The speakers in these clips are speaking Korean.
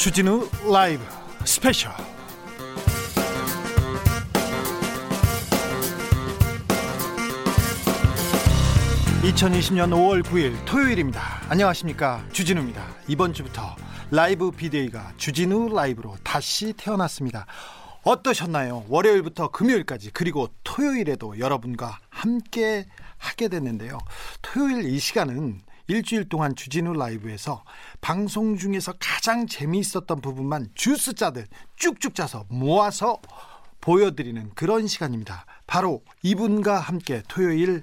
주진우 라이브 스페셜 2020년 5월 9일 토요일입니다. 안녕하십니까. 주진우입니다. 이번 주부터 라이브 비대위가 주진우 라이브로 다시 태어났습니다. 어떠셨나요? 월요일부터 금요일까지 그리고 토요일에도 여러분과 함께 하게 됐는데요. 토요일 이 시간은 일주일 동안 주진우 라이브에서 방송 중에서 가장 재미있었던 부분만 주스 짜듯 쭉쭉 짜서 모아서 보여드리는 그런 시간입니다. 바로 이분과 함께 토요일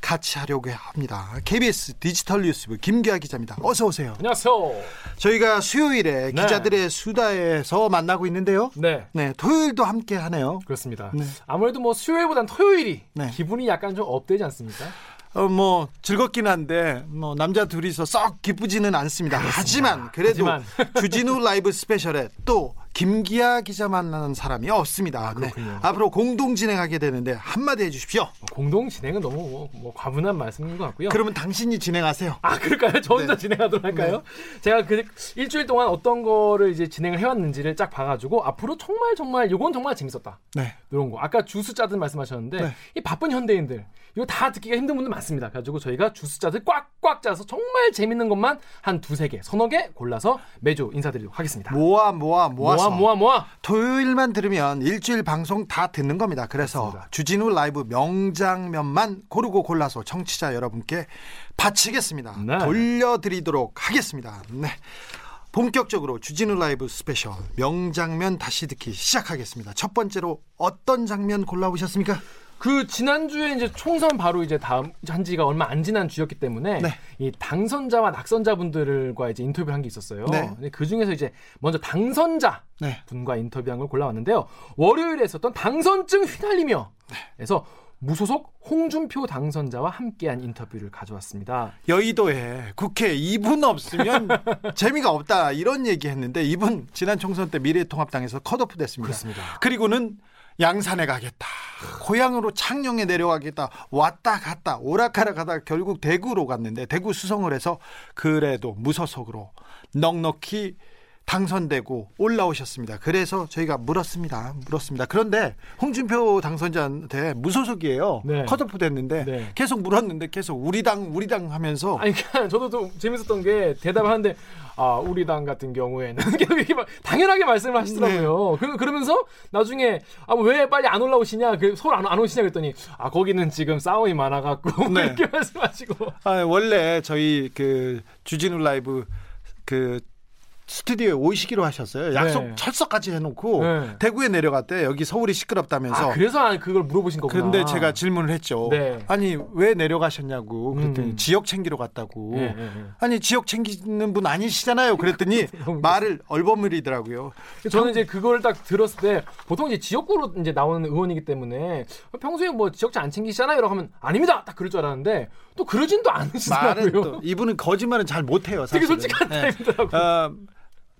같이 하려고 합니다. KBS 디지털 뉴스부 김기아 기자입니다. 어서 오세요. 안녕하세요. 저희가 수요일에 네. 기자들의 수다에서 만나고 있는데요. 네. 네, 토요일도 함께 하네요. 그렇습니다. 네. 아무래도 뭐 수요일보단 토요일이 네. 기분이 약간 좀 업되지 않습니까? 어, 뭐 즐겁긴 한데 뭐 남자 둘이서 썩 기쁘지는 않습니다. 하지만 그래도 하지만. 주진우 라이브 스페셜에 또 김기아 기자 만나는 사람이 없습니다. 네. 그렇군요. 앞으로 공동 진행하게 되는데 한마디 해주십시오. 뭐 공동 진행은 너무 뭐, 뭐 과분한 말씀인 것 같고요. 그러면 당신이 진행하세요. 아 그럴까요? 저 혼자 네. 진행하도록 할까요? 제가 그 일주일 동안 어떤 거를 이제 진행을 해왔는지를 쫙 봐가지고 앞으로 정말 정말 요건 정말 재밌었다. 네. 이런 거 아까 주스 짜듯 말씀하셨는데 네. 이 바쁜 현대인들 이거 다 듣기가 힘든 분들 많습니다. 가지고 저희가 주스 짜듯 꽉꽉 짜서 정말 재밌는 것만 한 두세 개, 서너 개 골라서 매주 인사드리도록 하겠습니다. 모아 모아 모아서 모아 모아 모아. 토요일만 들으면 일주일 방송 다 듣는 겁니다. 그래서 맞습니다. 주진우 라이브 명장면만 고르고 골라서 청취자 여러분께 바치겠습니다. 네. 돌려드리도록 하겠습니다. 네. 본격적으로 주진우 라이브 스페셜 명장면 다시 듣기 시작하겠습니다. 첫 번째로 어떤 장면 골라오셨습니까? 그 지난주에 이제 총선 바로 이제 다음 한 지가 얼마 안 지난 주였기 때문에 네. 이 당선자와 낙선자분들과 이제 인터뷰를 한 게 있었어요. 네. 근데 그 중에서 이제 먼저 당선자 네. 분과 인터뷰한 걸 골라왔는데요. 월요일에 있었던 당선증 휘날리며 네. 그래서 무소속 홍준표 당선자와 함께한 인터뷰를 가져왔습니다. 여의도에 국회 이분 없으면 재미가 없다 이런 얘기했는데 이분 지난 총선 때 미래통합당에서 컷오프 됐습니다. 그렇습니다. 그리고는 양산에 가겠다. 고향으로 창녕에 내려가겠다. 왔다 갔다 오락가락 하다 결국 대구로 갔는데 대구 수성을 해서 그래도 무소속으로 넉넉히 당선되고 올라오셨습니다. 그래서 저희가 물었습니다. 물었습니다. 그런데 홍준표 당선자한테 무소속이에요. 네. 컷오프 됐는데 네. 계속 물었는데 계속 우리 당 우리 당 하면서 아니 그러니까 저도 좀 재밌었던 게 대답을 하는데 아 우리 당 같은 경우에는 이렇게 막 당연하게 말씀을 하시더라고요. 네. 그, 그러면서 나중에 아 왜 빨리 안 올라오시냐 그 서울 안, 안 오시냐 그랬더니 아 거기는 지금 싸움이 많아갖고 네. 이렇게 말씀하시고 아, 원래 저희 그 주진우 라이브 그 스튜디오에 오시기로 하셨어요. 약속 네. 철석까지 해놓고 네. 대구에 내려갔대. 여기 서울이 시끄럽다면서. 아 그래서 아, 그걸 물어보신 거구나. 그런데 제가 질문을 했죠. 네. 아니 왜 내려가셨냐고 그랬더니 음. 지역 챙기러 갔다고. 예, 예, 예. 아니 지역 챙기는 분 아니시잖아요. 그랬더니 말을 얼버무리더라고요. 저는 이제 그걸 딱 들었을 때 보통 이제 지역구로 이제 나오는 의원이기 때문에 평소에 뭐 지역차 안 챙기시잖아요. 라고 하면 아닙니다. 딱 그럴 줄 알았는데 또 그러진 또 말은 않으시더라고요. 또 이분은 거짓말은 잘 못해요. 되게 사실은. 솔직한 네. 타입이더라고요. 어,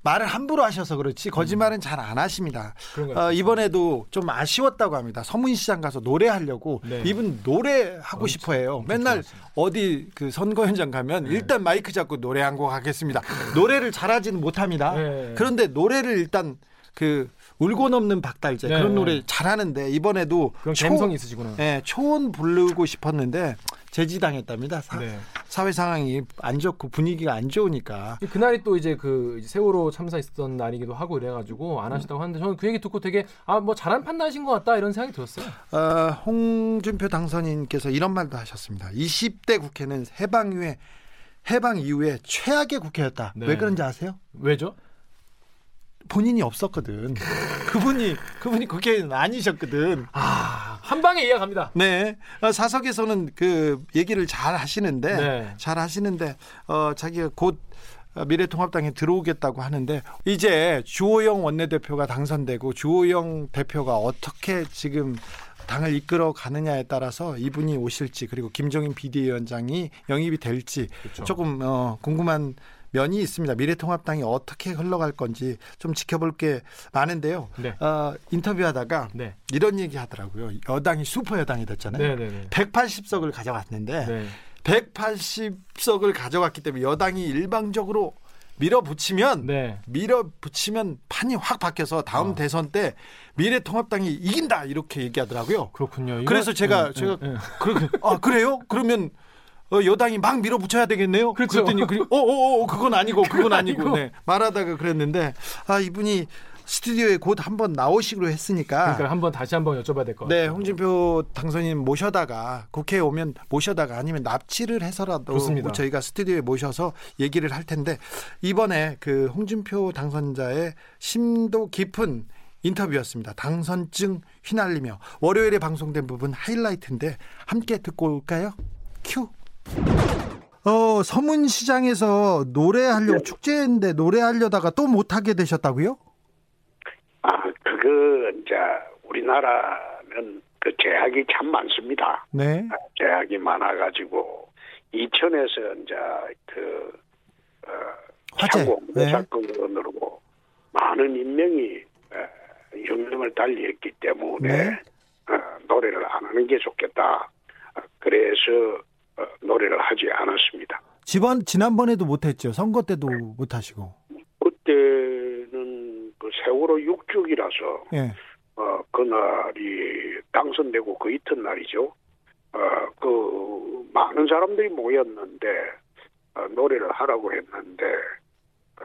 말을 함부로 하셔서 그렇지 거짓말은 잘안 하십니다. 어. 이번에도 좀 아쉬웠다고 합니다. 서문시장 가서 노래하려고 네. 이분 노래하고 싶어 해요. 맨날 어디 그 선거 현장 가면 네. 일단 마이크 잡고 노래 한 곡 하겠습니다. 노래를 잘하지는 못합니다. 네. 그런데 노래를 일단 그 울고 넘는 박달재 네. 그런 노래 잘하는데 이번에도 초- 감성이 있으시구나. 예, 초원 부르고 싶었는데 제지당했답니다. 사, 네. 사회 상황이 안 좋고 분위기가 안 좋으니까 그날이 또 이제 그 세월호 참사 있었던 날이기도 하고 이래가지고 안 하시다고 하는데 저는 그 얘기 듣고 되게 아 뭐 잘한 판단하신 것 같다 이런 생각이 들었어요. 어, 홍준표 당선인께서 이런 말도 하셨습니다. 20대 국회는 해방 이후에 해방 이후에 최악의 국회였다. 네. 왜 그런지 아세요? 왜죠? 본인이 없었거든. 그분이 그분이 국회의원 아니셨거든. 아, 한 방에 이해갑니다. 네, 어, 사석에서는 그 얘기를 잘 하시는데 네. 잘 하시는데 어, 자기가 곧 어, 미래통합당에 들어오겠다고 하는데 이제 주호영 원내대표가 당선되고 주호영 대표가 어떻게 지금 당을 이끌어 가느냐에 따라서 이분이 오실지 그리고 김종인 비대위원장이 영입이 될지 그렇죠. 조금 어, 궁금한 면이 있습니다. 미래통합당이 어떻게 흘러갈 건지 좀 지켜볼 게 많은데요. 네. 어, 인터뷰하다가 네. 이런 얘기 하더라고요. 여당이 슈퍼 여당이 됐잖아요. 네, 네, 네. 180석을 가져갔는데 네. 180석을 가져갔기 때문에 여당이 일방적으로 밀어붙이면 네. 밀어붙이면 판이 확 바뀌어서 다음 어. 대선 때 미래통합당이 이긴다 이렇게 얘기하더라고요. 그렇군요. 이거- 그래서 제가 네, 제가 네, 네. 그렇게 아 그래요? 그러면 어, 여당이 막 밀어붙여야 되겠네요. 그렇죠. 그랬더니 그리- 어, 어, 어, 그건 아니고 그건 아니고 아니고. 네. 말하다가 그랬는데 아 이분이 스튜디오에 곧 한번 나오시기로 했으니까 그러니까 한번 다시 한번 여쭤봐야 될 것 같아요. 네, 홍준표 당선인 모셔다가 국회에 오면 모셔다가 아니면 납치를 해서라도 좋습니다. 저희가 스튜디오에 모셔서 얘기를 할 텐데 이번에 그 홍준표 당선자의 심도 깊은 인터뷰였습니다. 당선증 휘날리며 월요일에 방송된 부분 하이라이트인데 함께 듣고 올까요? 큐. 어, 서문시장에서 노래하려고 축제인데 노래하려다가 또 못하게 되셨다고요? 아, 그거 이제 우리나라는 그 제약이 참 많습니다. 네. 아, 제약이 많아가지고 이천에서 이제 그 어, 화재. 네. 사건으로 많은 인명이 어, 영명을 달리했기 때문에 네. 어, 노래를 안 하는 게 좋겠다. 어, 그래서 어, 노래를 하지 않았습니다. 지번 지난번에도 못했죠. 선거 때도 못하시고. 그때는 그 세월호 육축이라서 예. 어, 그날이 당선되고 그 이튿날이죠. 어, 그, 많은 사람들이 모였는데, 어, 노래를 하라고 했는데, 어,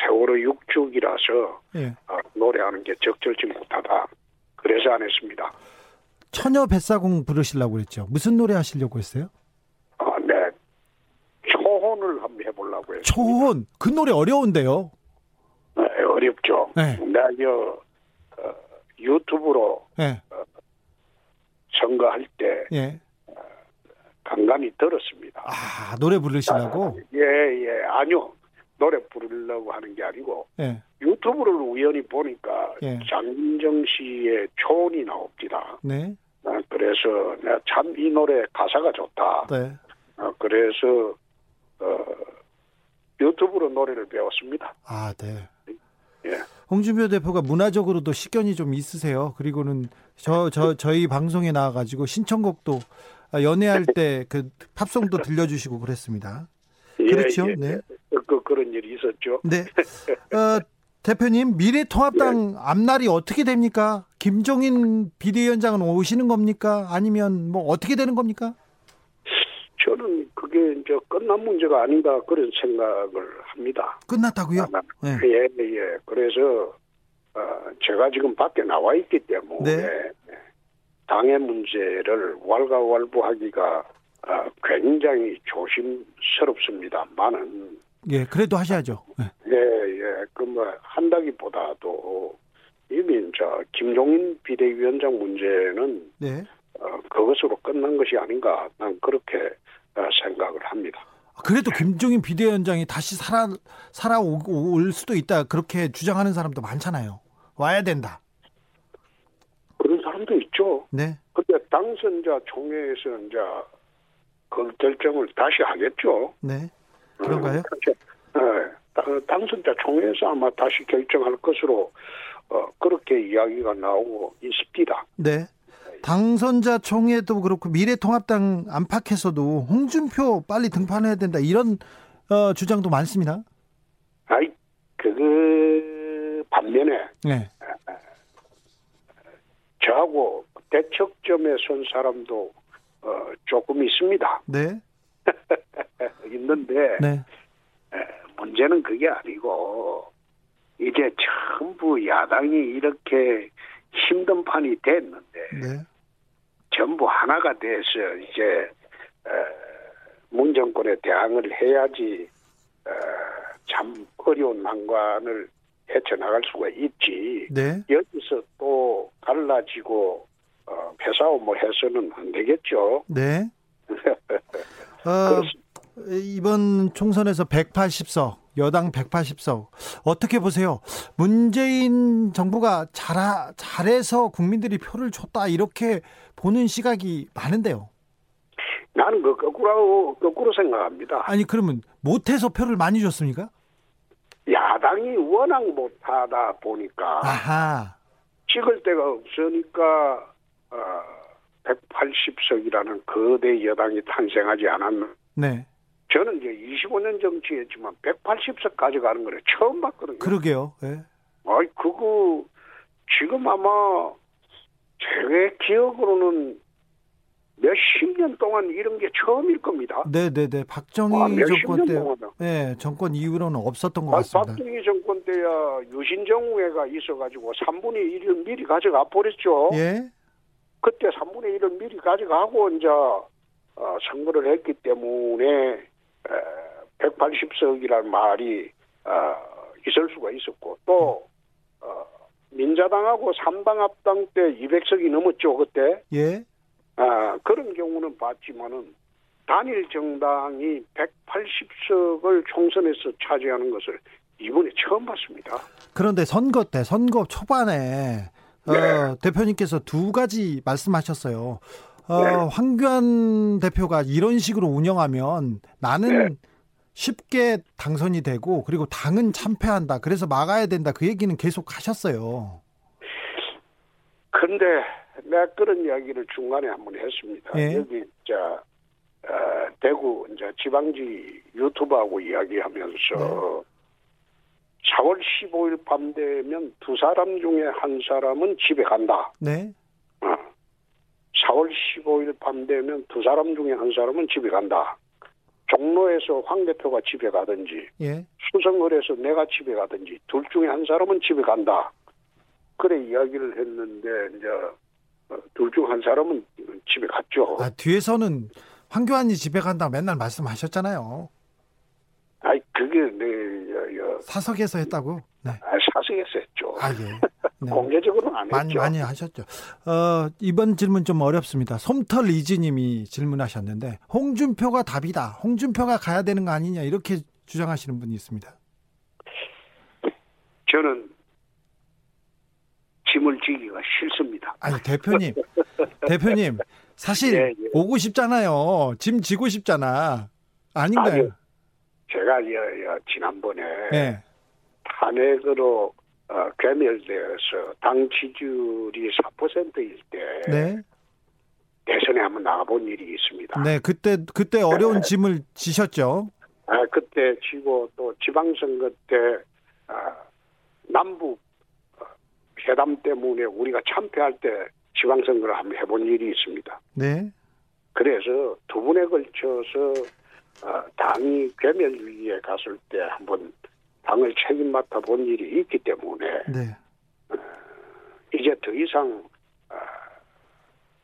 세월호 육축이라서, 예. 어, 노래하는 게 적절치 못하다. 그래서 안 했습니다. 처녀 뱃사공 부르시려고 그랬죠. 무슨 노래 하시려고 했어요? 어, 네. 초혼을 한번 해보려고 했습니다. 초혼. 그 노래 어려운데요. 네, 어렵죠. 네. 내가 저, 어, 유튜브로 예. 선거할 때 예. 간간히 들었습니다. 아, 노래 부르시려고? 예, 예, 아니요. 노래 부르려고 하는 게 아니고, 예. 유튜브를 우연히 보니까 예. 장민정 씨의 초원이 나옵니다. 네. 아, 그래서 참 이 노래 가사가 좋다. 네. 아, 그래서 어, 유튜브로 노래를 배웠습니다. 아, 네. 예. 홍준표 대표가 문화적으로도 식견이 좀 있으세요. 그리고는 저, 저, 저희 방송에 나와가지고 신청곡도 아, 연애할 때 그 팝송도 들려주시고 그랬습니다. 예, 그렇죠. 예, 네. 그, 그, 그런 일이 있었죠. 네. 어, 대표님, 미래통합당 앞날이 어떻게 됩니까? 김종인 비대위원장은 오시는 겁니까? 아니면 뭐 어떻게 되는 겁니까? 저는 그게 이제 끝난 문제가 아닌가 그런 생각을 합니다. 끝났다고요? 네. 예, 예. 그래서 어, 제가 지금 밖에 나와 있기 때문에 네. 당의 문제를 왈가왈부하기가 어, 굉장히 조심스럽습니다만은 예, 그래도 하셔야죠. 네. 예, 예. 그뭐 한다기보다도 이미 저 김종인 비대위원장 문제는 네. 어, 그것으로 끝난 것이 아닌가 난 그렇게 어, 생각을 합니다. 그래도 김종인 비대위원장이 다시 살아 살아올 수도 있다 그렇게 주장하는 사람도 많잖아요. 와야 된다. 그런 사람도 있죠. 네. 근데 당선자 총회에서 이제 그 결정을 다시 하겠죠. 네. 그런가요? 네. 당- 당선자 총회에서 아마 다시 결정할 것으로 어, 그렇게 이야기가 나오고 있습니다. 네. 당선자 총회도 그렇고 미래통합당 안팎에서도 홍준표 빨리 등판해야 된다 이런 어, 주장도 많습니다. 아이 그 반면에 네. 저하고 대척점에 선 사람도 어, 조금 있습니다. 네. 있는데 네. 문제는 그게 아니고 이제 전부 야당이 이렇게 힘든 판이 됐는데 네. 전부 하나가 돼서 이제 어, 문 정권에 대항을 해야지 어, 참 어려운 난관을 헤쳐나갈 수가 있지 네. 여기서 또 갈라지고 어, 패싸움을 해서는 안 되겠죠. 네. 어. 이번 총선에서 180석, 여당 180석 어떻게 보세요? 문재인 정부가 잘하, 잘해서 국민들이 표를 줬다 이렇게 보는 시각이 많은데요. 나는 그 거꾸로 거꾸로 생각합니다. 아니 그러면 못해서 표를 많이 줬습니까? 야당이 워낙 못하다 보니까 아하. 찍을 데가 없으니까 어, 180석이라는 거대 여당이 탄생하지 않았나. 네. 저는 이제 25년 정치했지만 180석 가져가는 거를 처음 봤거든요. 그러게요. 예. 아이 그거 지금 아마 제 기억으로는 몇십 년 동안 이런 게 처음일 겁니다. 네, 네, 네. 박정희 아, 정권 년 때. 예, 정권 이후로는 없었던 것 아, 같습니다. 박정희 정권 때야 유신정우회가 있어가지고 3분의 1을 미리 가져가 버렸죠. 예, 그때 3분의 1을 미리 가져가고 이제 어, 선거를 했기 때문에 180석이라는 말이 어, 있을 수가 있었고 또 어, 민자당하고 삼당합당 때 200석이 넘었죠 그때 예. 아, 그런 경우는 봤지만은 단일 정당이 180석을 총선에서 차지하는 것을 이번에 처음 봤습니다. 그런데 선거 때, 선거 초반에 어, 네. 대표님께서 두 가지 말씀하셨어요. 어, 네. 황교안 대표가 이런 식으로 운영하면 나는 네. 쉽게 당선이 되고 그리고 당은 참패한다. 그래서 막아야 된다. 그 얘기는 계속 하셨어요. 근데 내가 그런 이야기를 중간에 한 번 했습니다. 예. 여기 자 어, 대구 이제 지방지 유튜브하고 이야기하면서 4월 15일 밤 되면 두 사람 중에 한 사람은 집에 간다. 네. 어. 4월 15일 밤 되면 두 사람 중에 한 사람은 집에 간다. 종로에서 황 대표가 집에 가든지 예. 수성을에서 내가 집에 가든지 둘 중에 한 사람은 집에 간다. 그래 이야기를 했는데 이제 어, 둘중 한 사람은 집에 갔죠. 아, 뒤에서는 황교안이 집에 간다고 맨날 말씀하셨잖아요. 아이 그게 여, 사석에서 했다고. 네. 아, 사석에서 했죠. 아, 예. 네. 공개적으로는 안 많이 했죠. 많이 하셨죠. 어, 이번 질문 좀 어렵습니다. 솜털 이지님이 질문하셨는데 홍준표가 답이다. 홍준표가 가야 되는 거 아니냐 이렇게 주장하시는 분이 있습니다. 저는 짐을 지기가 싫습니다. 아니 대표님, 대표님 사실 예, 예. 오고 싶잖아요. 짐 지고 싶잖아. 아닌가요? 아니요. 제가 여, 여, 지난번에 네, 탄핵으로 어, 괴멸되어서 당 지지율이 4%일 때 네, 대선에 한번 나가본 일이 있습니다. 네. 그때 그때 어려운 짐을 지셨죠. 아, 그때 지고 또 지방선거 때 아, 남북 어, 회담 때문에 우리가 참패할 때 지방선거를 한번 해본 일이 있습니다. 네, 그래서 두 번에 걸쳐서 어, 당이 괴멸 위기에 갔을 때 한번 당을 책임 맡아 본 일이 있기 때문에 네. 이제 더 이상 어,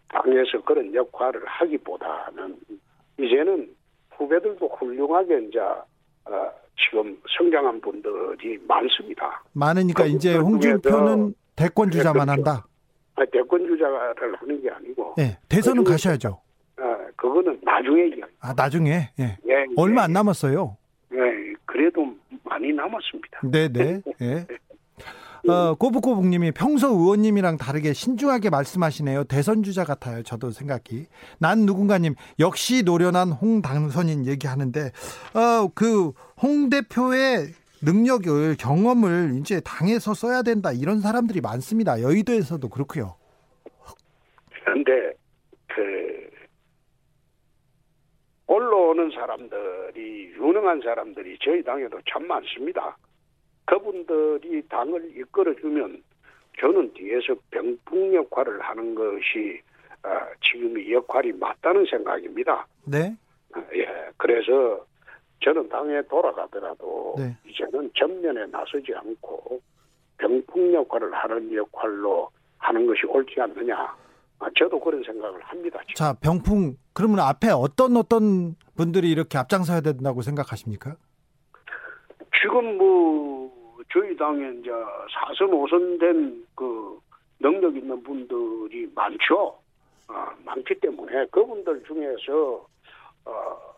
당에서 그런 역할을 하기보다는 이제는 후배들도 훌륭하게 이제 어, 지금 성장한 분들이 많습니다. 많으니까 그 이제 홍준표는 대권 주자만 그렇죠. 한다. 아, 대권 주자를 하는 게 아니고 네, 대선은 그 가셔야죠. 나중에. 아 나중에 예. 예, 얼마 예, 안 남았어요. 예, 그래도 많이 남았습니다. 네네. 예. 어, 꼬북꼬북님이 평소 의원님이랑 다르게 신중하게 말씀하시네요. 대선 주자 같아요. 저도 생각이. 난 누군가님 역시 노련한 홍 당선인 얘기하는데 어, 그 홍 대표의 능력을 경험을 이제 당에서 써야 된다 이런 사람들이 많습니다. 여의도에서도 그렇고요. 그런데 그 올라오는 사람들이 유능한 사람들이 저희 당에도 참 많습니다. 그분들이 당을 이끌어주면 저는 뒤에서 병풍 역할을 하는 것이 어, 지금 이 역할이 맞다는 생각입니다. 네. 어, 예, 그래서 저는 당에 돌아가더라도 네. 이제는 전면에 나서지 않고 병풍 역할을 하는 역할로 하는 것이 옳지 않느냐. 아, 저도 그런 생각을 합니다. 지금. 자, 병풍 그러면 앞에 어떤 어떤 분들이 이렇게 앞장서야 된다고 생각하십니까? 지금 뭐 저희 당에 이제 사선 오선 된 그 능력 있는 분들이 많죠. 아, 많기 때문에 그분들 중에서 어,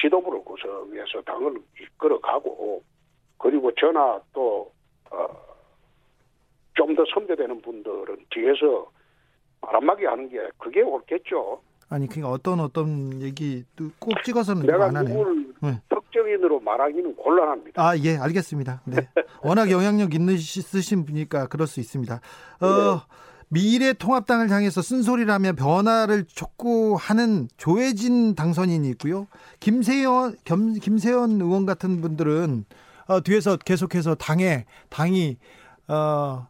지도부를 구성해서 당을 이끌어가고 그리고 저나 또 어, 좀더 선배되는 분들은 뒤에서 바람막이 하는 게 그게 옳겠죠. 아니 그러니까 어떤 어떤 얘기 꼭 찍어서는 내가 안 하네요. 누구를 네. 특정인으로 말하기는 곤란합니다. 아, 예, 알겠습니다. 네. 워낙 영향력 있으신 분이니까 그럴 수 있습니다. 어, 미래 통합당을 향해서 쓴소리라며 변화를 촉구하는 조혜진 당선인이 있고요. 김세현 겸, 김세현 의원 같은 분들은 어, 뒤에서 계속해서 당에 당이 어,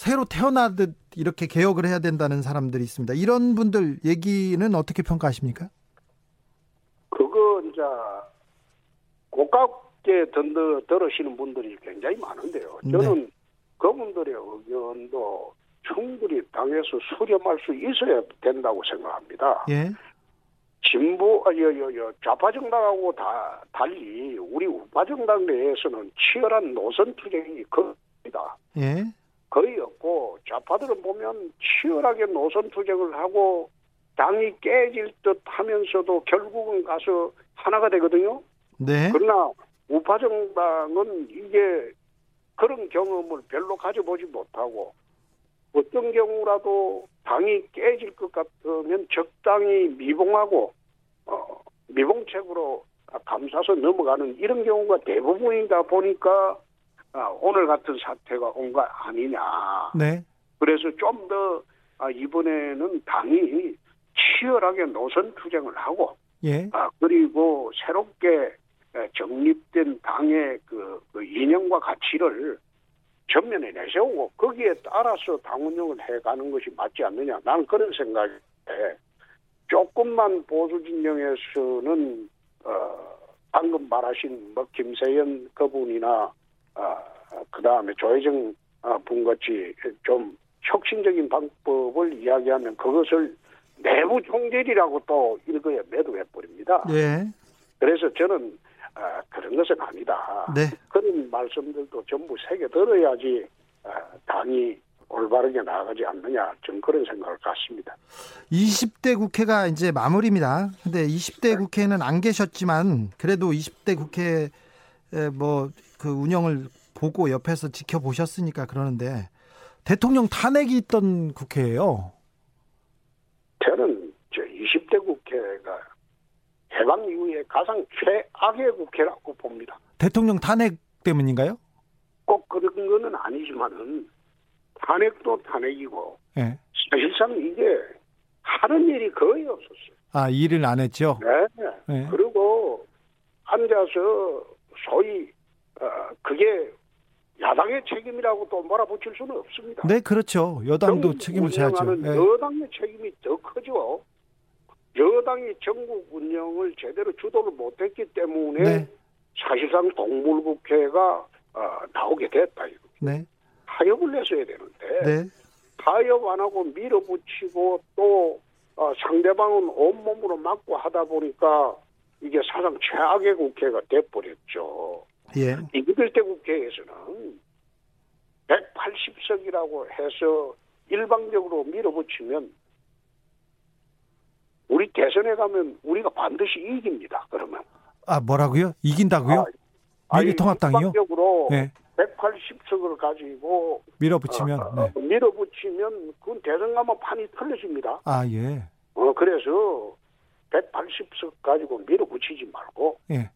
새로 태어나듯 이렇게 개혁을 해야 된다는 사람들이 있습니다. 이런 분들 얘기는 어떻게 평가하십니까? 그거 이제 고깝게 던더 들으시는 분들이 굉장히 많은데요. 저는 네. 그분들의 의견도 충분히 당에서 수렴할 수 있어야 된다고 생각합니다. 예. 진보, 아, 여, 여, 여, 좌파 정당하고 다 달리 우리 우파 정당 내에서는 치열한 노선 투쟁이 겁니다. 예. 거의 없고 좌파들은 보면 치열하게 노선 투쟁을 하고 당이 깨질 듯 하면서도 결국은 가서 하나가 되거든요. 네. 그러나 우파 정당은 이게 그런 경험을 별로 가져보지 못하고 어떤 경우라도 당이 깨질 것 같으면 적당히 미봉하고 어, 미봉책으로 감싸서 넘어가는 이런 경우가 대부분이다 보니까 아, 오늘 같은 사태가 온 거 아니냐. 네. 그래서 좀더 아, 이번에는 당이 치열하게 노선 투쟁을 하고 예. 아, 그리고 새롭게 정립된 당의 그, 그 이념과 가치를 전면에 내세우고 거기에 따라서 당 운영을 해가는 것이 맞지 않느냐. 나는 그런 생각에 조금만 보수 진영에서는 어, 방금 말하신 뭐 김세연 그분이나 어, 그 다음에 조혜정 어, 분같이 좀 혁신적인 방법을 이야기하면 그것을 내부 총질이라고 또 읽어야 매도해 버립니다. 네. 그래서 저는 아, 그런 것은 아니다. 네. 그런 말씀들도 전부 새겨 들어야지 아, 당이 올바르게 나아가지 않느냐 좀 그런 생각을 갖습니다. 20대 국회가 이제 마무리입니다. 근데 20대 국회는 안 계셨지만 그래도 20대 국회 뭐 그 운영을 보고 옆에서 지켜보셨으니까 그러는데 대통령 탄핵이 있던 국회예요. 저는 저 20대 국회가 해방 이후에 가장 최악의 국회라고 봅니다. 대통령 탄핵 때문인가요? 꼭 그런 거는 아니지만은 탄핵도 탄핵이고 네. 사실상 이게 하는 일이 거의 없었어요. 아 일을 안 했죠. 네. 네. 그리고 앉아서 소위 어, 그게 야당의 책임이라고 또 몰아붙일 수는 없습니다. 네, 그렇죠. 여당도 책임을 져야죠. 네. 여당의 책임이 더 크죠. 여당이 전국 운영을 제대로 주도를 못했기 때문에 네. 사실상 동물국회가 어, 나오게 됐다. 이거. 네. 타협을 했어야 되는데 네. 타협 안 하고 밀어붙이고 또 어, 상대방은 온몸으로 막고 하다 보니까 이게 사상 최악의 국회가 돼버렸죠. 예. 이기들대 국회에서는 180석이라고 해서 일방적으로 밀어붙이면 우리 대선에 가면 우리가 반드시 이깁니다. 그러면. 아 뭐라고요? 이긴다고요? 아, 미래통합당이요? 일방적으로 네. 180석을 가지고 밀어붙이면 어, 네. 밀어붙이면 그건 대선 가면 판이 틀려집니다. 아 예. 어 그래서 180석 가지고 밀어붙이지 말고 예.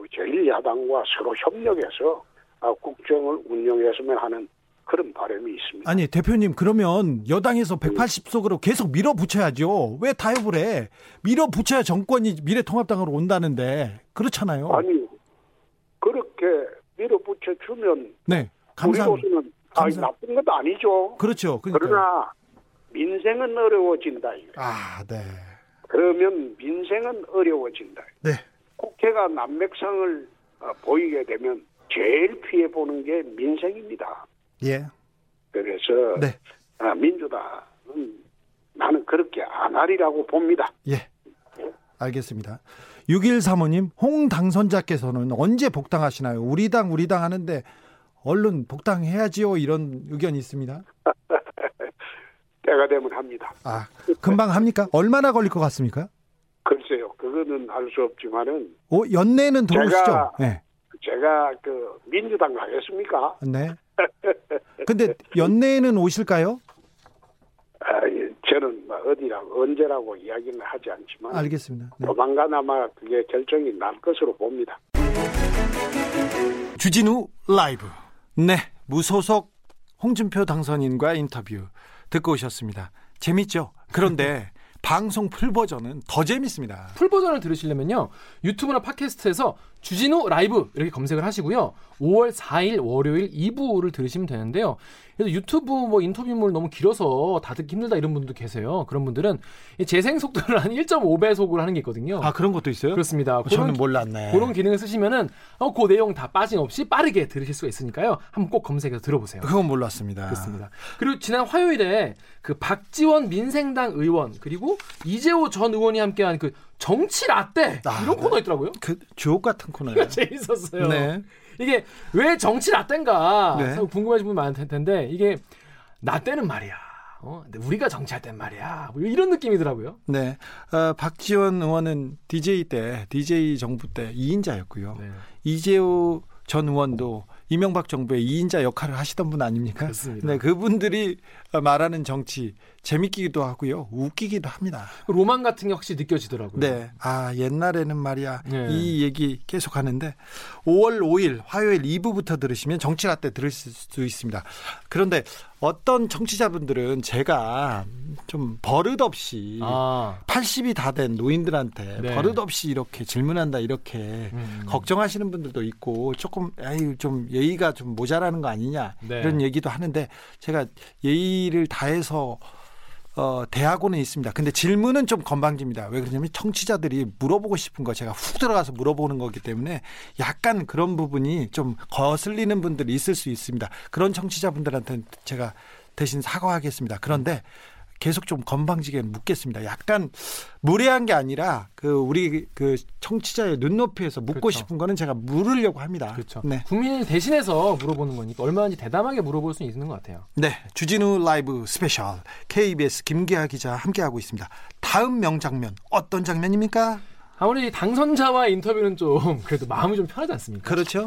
어, 제1야당과 서로 협력해서 아, 국정을 운영했으면 하는 그런 바람이 있습니다. 아니 대표님 그러면 여당에서 180석으로 계속 밀어붙여야죠. 왜 타협을 해? 밀어붙여야 정권이 미래통합당으로 온다는데 그렇잖아요. 아니 그렇게 밀어붙여 주면 네 감사합니다. 우리로서는 감사... 나쁜 것도 아니죠. 그렇죠. 그러니까요. 그러나 민생은 어려워진다. 아 네. 그러면 민생은 어려워진다. 네. 국회가 난맥상을 어, 보이게 되면 제일 피해 보는 게 민생입니다. 예. 그래서 네. 아, 민주당은 나는 그렇게 안 하리라고 봅니다. 예. 알겠습니다. 6135님, 홍 당선자께서는 언제 복당하시나요? 우리 당, 우리 당 하는데 얼른 복당해야지요. 이런 의견이 있습니다. 때가 되면 합니다. 아, 금방 합니까? 얼마나 걸릴 것 같습니까? 그거는 알 수 없지만은. 오, 연내는 들어오시죠? 제가, 네. 제가 그 민주당 가겠습니까? 네. 근데 연내에는 오실까요? 아, 예, 저는 뭐 어디라고 언제라고 이야기는 하지 않지만 알겠습니다. 네. 조만간 아마 그게 결정이 날 것으로 봅니다. 주진우 라이브. 네, 무소속 홍준표 당선인과 인터뷰 듣고 오셨습니다. 재밌죠? 그런데 방송 풀 버전은 더 재밌습니다. 풀 버전을 들으시려면요. 유튜브나 팟캐스트에서 주진우 라이브 이렇게 검색을 하시고요. 5월 4일 월요일 2부를 들으시면 되는데요. 그래서 유튜브 뭐 인터뷰물 너무 길어서 다 듣기 힘들다 이런 분도 계세요. 그런 분들은 재생 속도를 한 1.5배속으로 하는 게 있거든요. 아 그런 것도 있어요? 그렇습니다. 저는 몰랐네. 그런 기능을 쓰시면은 어, 그 내용 다 빠짐 없이 빠르게 들으실 수가 있으니까요. 한번 꼭 검색해서 들어보세요. 그건 몰랐습니다. 그렇습니다. 그리고 지난 화요일에 그 박지원 민생당 의원 그리고 이재호 전 의원이 함께한 그 정치 라떼 아, 이런 네. 코너 있더라고요. 그 주옥 같은 코너예요. 재밌었어요. 네. 이게 왜 정치 라떼인가 네. 궁금하신 분 많을 텐데 이게 라떼는 말이야. 어, 근데 우리가 정치할 땐 말이야. 뭐 이런 느낌이더라고요. 네. 어, 박지원 의원은 DJ 때, DJ 정부 때 2인자였고요. 네. 이재호 전 의원도 이명박 정부의 2인자 역할을 하시던 분 아닙니까? 그렇습니다. 네, 그분들이 말하는 정치 재밌기도 하고요. 웃기기도 합니다. 로망 같은 게 확실히 느껴지더라고요. 네. 아, 옛날에는 말이야. 네. 이 얘기 계속 하는데 5월 5일 화요일 2부부터 들으시면 정치가 때 들으실 수 있습니다. 그런데 어떤 청취자분들은 제가 좀 버릇없이 아, 80이 다 된 노인들한테 네. 버릇없이 이렇게 질문한다 이렇게 음. 걱정하시는 분들도 있고 조금 에이 좀 예의가 좀 모자라는 거 아니냐 네. 이런 얘기도 하는데 제가 예의를 다해서 어, 대하고는 있습니다. 근데 질문은 좀 건방집니다. 왜 그러냐면 청취자들이 물어보고 싶은 거 제가 훅 들어가서 물어보는 거기 때문에 약간 그런 부분이 좀 거슬리는 분들이 있을 수 있습니다. 그런 청취자분들한테는 제가 대신 사과하겠습니다. 그런데 계속 좀 건방지게 묻겠습니다. 약간 무례한 게 아니라 그 우리 그 청취자의 눈높이에서 묻고 그렇죠. 싶은 거는 제가 물으려고 합니다. 그렇죠. 네. 국민이 대신해서 물어보는 거니까 얼마든지 대담하게 물어볼 수 있는 것 같아요. 네, 주진우 라이브 스페셜 KBS 김기아 기자 함께하고 있습니다. 다음 명장면 어떤 장면입니까? 아무리 당선자와 인터뷰는 좀 그래도 마음이 좀 편하지 않습니까? 그렇죠.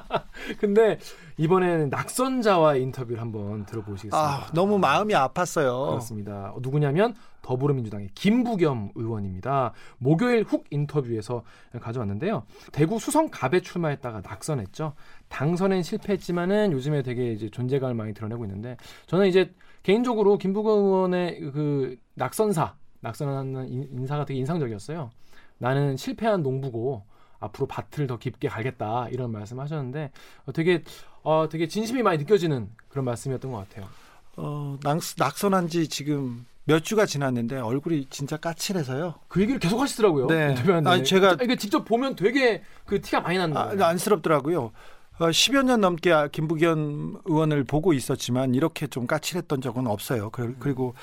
근데 이번에는 낙선자와의 인터뷰를 한번 들어보시겠습니다. 아, 너무 마음이 아팠어요. 그렇습니다. 어, 누구냐면 더불어민주당의 김부겸 의원입니다. 목요일 훅 인터뷰에서 가져왔는데요. 대구 수성갑에 출마했다가 낙선했죠. 당선엔 실패했지만은 요즘에 되게 이제 존재감을 많이 드러내고 있는데 저는 이제 개인적으로 김부겸 의원의 그 낙선사, 낙선하는 인- 인사가 되게 인상적이었어요. 나는 실패한 농부고 앞으로 밭을 더 깊게 가겠다 이런 말씀하셨는데 어, 되게 어, 되게 진심이 많이 느껴지는 그런 말씀이었던 것 같아요. 어, 낙, 낙선한 지 지금 몇 주가 지났는데 얼굴이 진짜 까칠해서요. 그 얘기를 계속 하시더라고요. 네. 아니, 제가- 이게 직접 보면 되게 그 티가 많이 난다. 아, 안쓰럽더라고요. 어, 10여 년 넘게 아, 김부겸 의원을 보고 있었지만 이렇게 좀 까칠했던 적은 없어요. 그- 그리고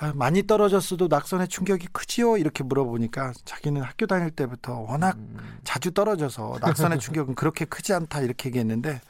아, 많이 떨어졌어도 낙선의 충격이 크지요? 이렇게 물어보니까 자기는 학교 다닐 때부터 워낙 음. 자주 떨어져서 낙선의 충격은 그렇게 크지 않다 이렇게 얘기했는데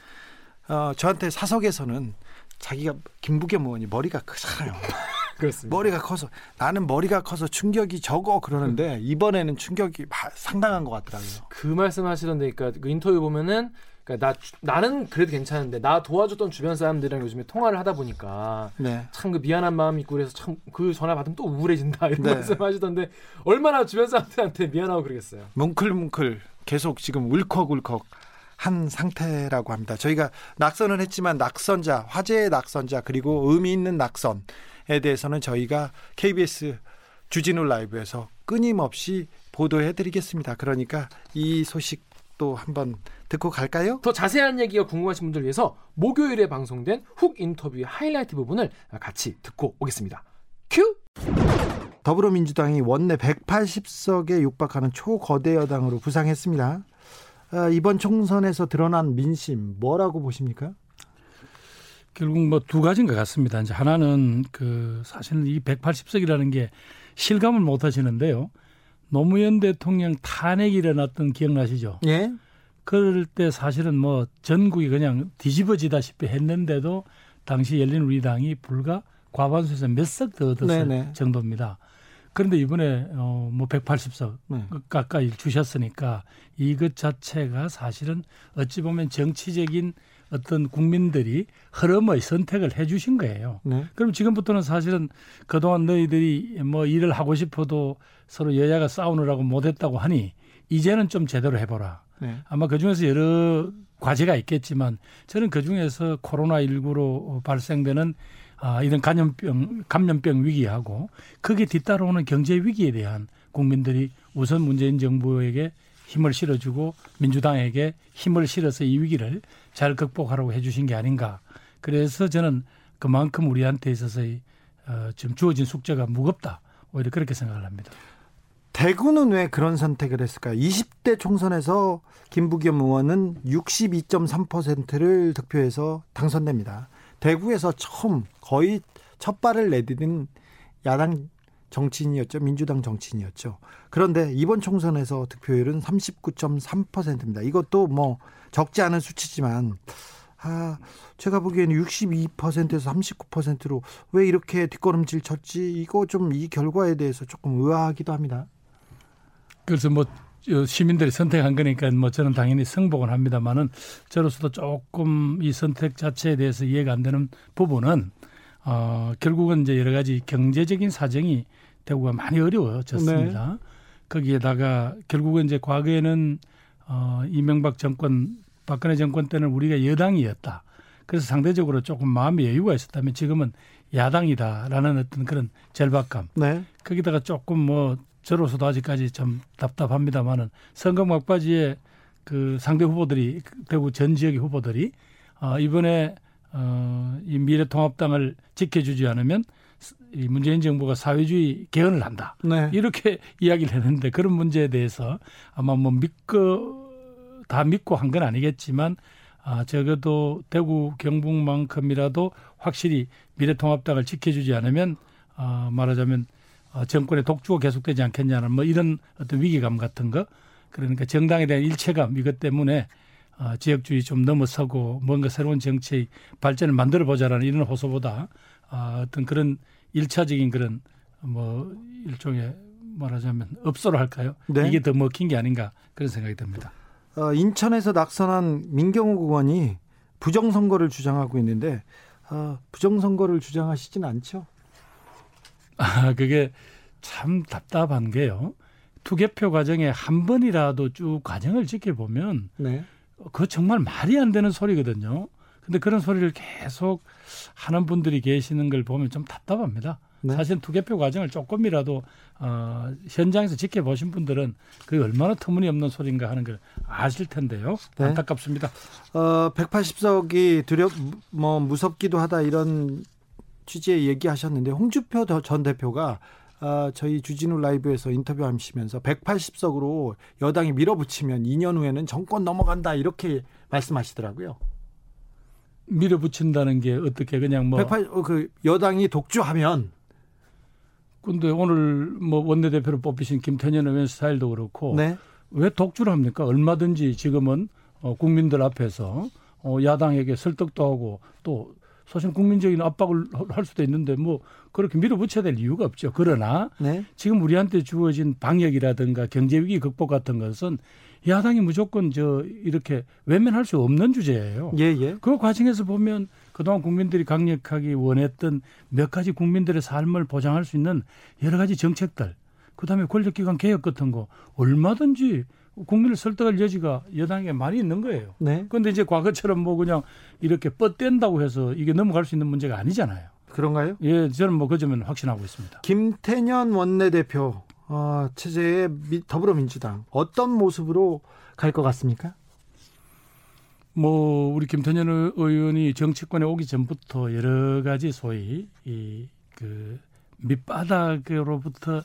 어, 저한테 사석에서는 자기가 김부겸 의원이 머리가 크잖아요. 그렇습니다. 머리가 커서 나는 머리가 커서 충격이 적어 그러는데 이번에는 충격이 마- 상당한 것 같더라고요. 그 말씀하시던데, 그러니까 그 인터뷰 보면은 그러니까 나 나는 그래도 괜찮은데 나 도와줬던 주변 사람들이랑 요즘에 통화를 하다 보니까 네. 참그 미안한 마음이 있고 그래서 참 그 전화 받으면 또 우울해진다 이런 네. 말씀하시던데 얼마나 주변 사람들한테 미안하고 그러겠어요. 뭉클뭉클 계속 지금 울컥울컥 한 상태라고 합니다. 저희가 낙선을 했지만 낙선자, 화제의 낙선자 그리고 의미 있는 낙선에 대해서는 저희가 KBS 주진우 라이브에서 끊임없이 보도해 드리겠습니다. 그러니까 이 소식 도 한번 듣고 갈까요? 더 자세한 얘기가 궁금하신 분들 위해서 목요일에 방송된 훅 인터뷰의 하이라이트 부분을 같이 듣고 오겠습니다. 큐! 더불어민주당이 원내 180석에 육박하는 초거대 여당으로 부상했습니다. 아, 이번 총선에서 드러난 민심 뭐라고 보십니까? 결국 뭐 두 가지인 것 같습니다. 이제 하나는 그 사실은 이 180석이라는 게 실감을 못 하시는데요. 노무현 대통령 탄핵이 일어났던 기억나시죠? 예. 그럴 때 사실은 뭐 전국이 그냥 뒤집어지다시피 했는데도 당시 열린 우리당이 불과 과반수에서 몇 석 더 얻었을 네네. 정도입니다. 그런데 이번에 어 뭐 180석 네. 가까이 주셨으니까 이것 자체가 사실은 어찌 보면 정치적인 어떤 국민들이 흐름의 선택을 해 주신 거예요. 네. 그럼 지금부터는 사실은 그동안 너희들이 뭐 일을 하고 싶어도 서로 여야가 싸우느라고 못했다고 하니 이제는 좀 제대로 해보라. 네. 아마 그 중에서 여러 과제가 있겠지만 저는 그 중에서 코로나19로 발생되는 아, 이런 감염병 감염병 위기하고 거기에 뒤따라오는 경제 위기에 대한 국민들이 우선 문재인 정부에게 힘을 실어주고 민주당에게 힘을 실어서 이 위기를 잘 극복하라고 해주신 게 아닌가. 그래서 저는 그만큼 우리한테 있어서의 어, 지금 주어진 숙제가 무겁다. 오히려 그렇게 생각을 합니다. 대구는 왜 그런 선택을 했을까요? 20대 총선에서 김부겸 의원은 62.3%를 득표해서 당선됩니다. 대구에서 처음 거의 첫 발을 내디딘 야당 정치인이었죠. 민주당 정치인이었죠. 그런데 이번 총선에서 득표율은 39.3%입니다. 이것도 뭐 적지 않은 수치지만 아, 제가 보기에는 62%에서 39%로 왜 이렇게 뒷걸음질 쳤지? 이거 좀 이 결과에 대해서 조금 의아하기도 합니다. 그래서 뭐 시민들이 선택한 거니까 뭐 저는 당연히 승복을 합니다만은 저로서도 조금 이 선택 자체에 대해서 이해가 안 되는 부분은 어 결국은 이제 여러 가지 경제적인 사정이 대구가 많이 어려워졌습니다. 네. 거기에다가 결국은 이제 과거에는 어 이명박 정권 박근혜 정권 때는 우리가 여당이었다. 그래서 상대적으로 조금 마음의 여유가 있었다면 지금은 야당이다라는 어떤 그런 절박감. 네. 거기다가 조금 뭐 저로서도 아직까지 좀 답답합니다만은 선거 막바지에 그 상대 후보들이 대구 전 지역의 후보들이 어 이번에 어 이 미래통합당을 지켜주지 않으면 이 문재인 정부가 사회주의 개헌을 한다. 네. 이렇게 이야기를 했는데 그런 문제에 대해서 아마 뭐 믿고 다 믿고 한 건 아니겠지만 아, 적어도 대구 경북만큼이라도 확실히 미래통합당을 지켜주지 않으면 어, 말하자면 어, 정권의 독주가 계속되지 않겠냐는 뭐 이런 어떤 위기감 같은 거 그러니까 정당에 대한 일체감 이것 때문에 어, 지역주의 좀 넘어서고 뭔가 새로운 정치의 발전을 만들어 보자라는 이런 호소보다 어, 어떤 그런 일차적인 그런 뭐 일종의 말하자면 업소로 할까요? 네. 이게 더 먹힌 게 아닌가 그런 생각이 듭니다. 어, 인천에서 낙선한 민경욱 의원이 부정선거를 주장하고 있는데 어, 부정선거를 주장하시진 않죠? 아, 그게 참 답답한 게요. 투개표 과정에 한 번이라도 쭉 과정을 지켜보면 네. 그거 정말 말이 안 되는 소리거든요. 근데 그런 소리를 계속 하는 분들이 계시는 걸 보면 좀 답답합니다. 네. 사실 투개표 과정을 조금이라도 어, 현장에서 지켜보신 분들은 그게 얼마나 터무니없는 소리인가 하는 걸 아실 텐데요. 네. 안타깝습니다. 어, 180석이 두렵 뭐 무섭기도 하다 이런 취지의 얘기하셨는데 홍주표 전 대표가 어, 저희 주진우 라이브에서 인터뷰하시면서 180석으로 여당이 밀어붙이면 2년 후에는 정권 넘어간다 이렇게 말씀하시더라고요. 밀어붙인다는 게 어떻게 그냥 뭐 180, 어, 그 여당이 독주하면 근데 오늘 뭐 원내대표로 뽑히신 김태년 의원 스타일도 그렇고 네. 왜 독주를 합니까? 얼마든지 지금은 어, 국민들 앞에서 어, 야당에게 설득도 하고 또 사실 국민적인 압박을 할 수도 있는데 뭐 그렇게 밀어붙여야 될 이유가 없죠. 그러나 네. 지금 우리한테 주어진 방역이라든가 경제 위기 극복 같은 것은 야당이 무조건 저 이렇게 외면할 수 없는 주제예요. 예, 예. 그 과정에서 보면 그동안 국민들이 강력하게 원했던 몇 가지 국민들의 삶을 보장할 수 있는 여러 가지 정책들, 그다음에 권력기관 개혁 같은 거 얼마든지 국민을 설득할 여지가 여당에 많이 있는 거예요. 네. 그런데 이제 과거처럼 뭐 그냥 이렇게 뻗댄다고 해서 이게 넘어갈 수 있는 문제가 아니잖아요. 그런가요? 예, 저는 뭐 그 점은 확신하고 있습니다. 김태년 원내대표 어, 체제의 더불어민주당 어떤 모습으로 갈 것 같습니까? 뭐 우리 김태년 의원이 정치권에 오기 전부터 여러 가지 소위 이 그 밑바닥으로부터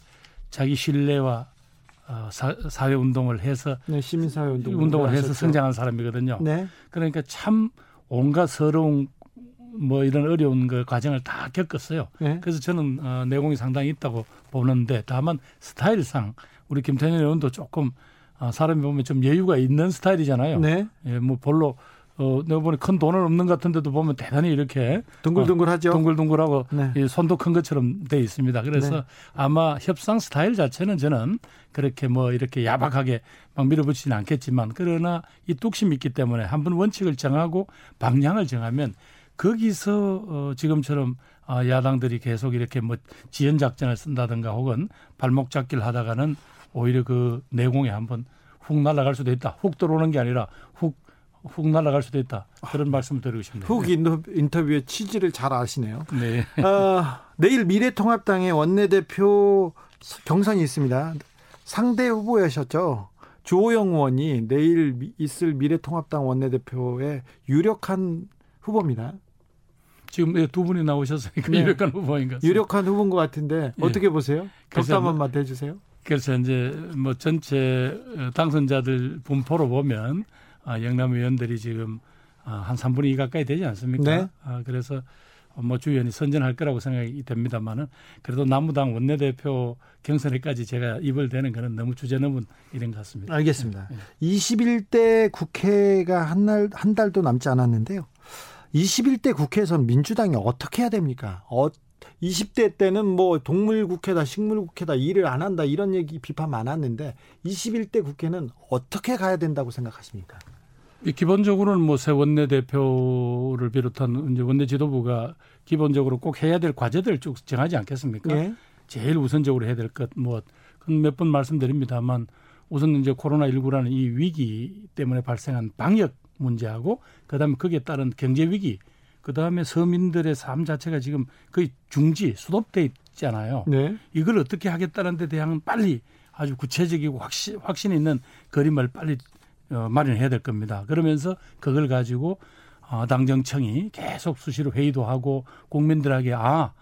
자기 신뢰와 어, 사, 사회 운동을 해서 네, 시민 사회 운동 운동을 해서 하셨죠. 성장한 사람이거든요. 네. 그러니까 참 온갖 서러운 뭐 이런 어려운 그 과정을 다 겪었어요. 네. 그래서 저는 어, 내공이 상당히 있다고 보는데 다만 스타일상 우리 김태년 의원도 조금 어, 사람이 보면 좀 여유가 있는 스타일이잖아요. 네. 예, 뭐 별로 어, 내가 보니 큰 돈은 없는 것 같은데도 보면 대단히 이렇게 둥글둥글하죠. 어, 둥글둥글하고 네. 이 손도 큰 것처럼 돼 있습니다. 그래서 네. 아마 협상 스타일 자체는 저는 그렇게 뭐 이렇게 야박하게 막 밀어붙이지는 않겠지만 그러나 이 뚝심이 있기 때문에 한번 원칙을 정하고 방향을 정하면 거기서 어, 지금처럼 어, 야당들이 계속 이렇게 뭐 지연 작전을 쓴다든가 혹은 발목 잡기를 하다가는 오히려 그 내공에 한번 훅 날아갈 수도 있다. 훅 들어오는 게 아니라 훅 훅 날아갈 수도 있다. 그런 말씀을 드리고 싶네요. 훅 인터뷰 의 취지를 잘 아시네요. 네. 어, 내일 미래통합당의 원내대표 경선이 있습니다. 상대 후보였었죠. 주호영 의원이 내일 있을 미래통합당 원내대표의 유력한 후보입니다. 지금 예, 두 분이 나오셨으니까 네. 유력한 후보인 것 유력한 후보인 것 같은데 예. 어떻게 보세요? 덕담 한번 해주세요. 그래서 이제 뭐 전체 당선자들 분포로 보면 아, 영남 의원들이 지금 아, 한 3분의 2 가까이 되지 않습니까? 네. 아, 그래서 뭐주 의원이 선전할 거라고 생각이 됩니다만은 그래도 남무당 원내대표 경선에까지 제가 입을 대는 거는 너무 주제 넘은 일인 것 같습니다. 알겠습니다. 네. 21대 국회가 한 날 한 달도 남지 않았는데요. 21대 국회에서는 민주당이 어떻게 해야 됩니까? 어, 20대 때는 뭐 동물 국회다 식물 국회다 일을 안 한다 이런 얘기 비판 많았는데 21대 국회는 어떻게 가야 된다고 생각하십니까? 기본적으로는 뭐 새 원내대표를 비롯한 이제 원내 지도부가 기본적으로 꼭 해야 될 과제들 쭉 정하지 않겠습니까? 예. 제일 우선적으로 해야 될 것뭐몇번 말씀드립니다만 우선 이제 코로나 19라는 이 위기 때문에 발생한 방역 문제하고 그다음에 거기에 따른 경제 위기 그다음에 서민들의 삶 자체가 지금 거의 중지 수도돼 있잖아요. 네. 이걸 어떻게 하겠다는 데 대한 빨리 아주 구체적이고 확신 확신 있는 그림을 빨리 어, 마련해야 될 겁니다. 그러면서 그걸 가지고 어, 당정청이 계속 수시로 회의도 하고 국민들에게 아,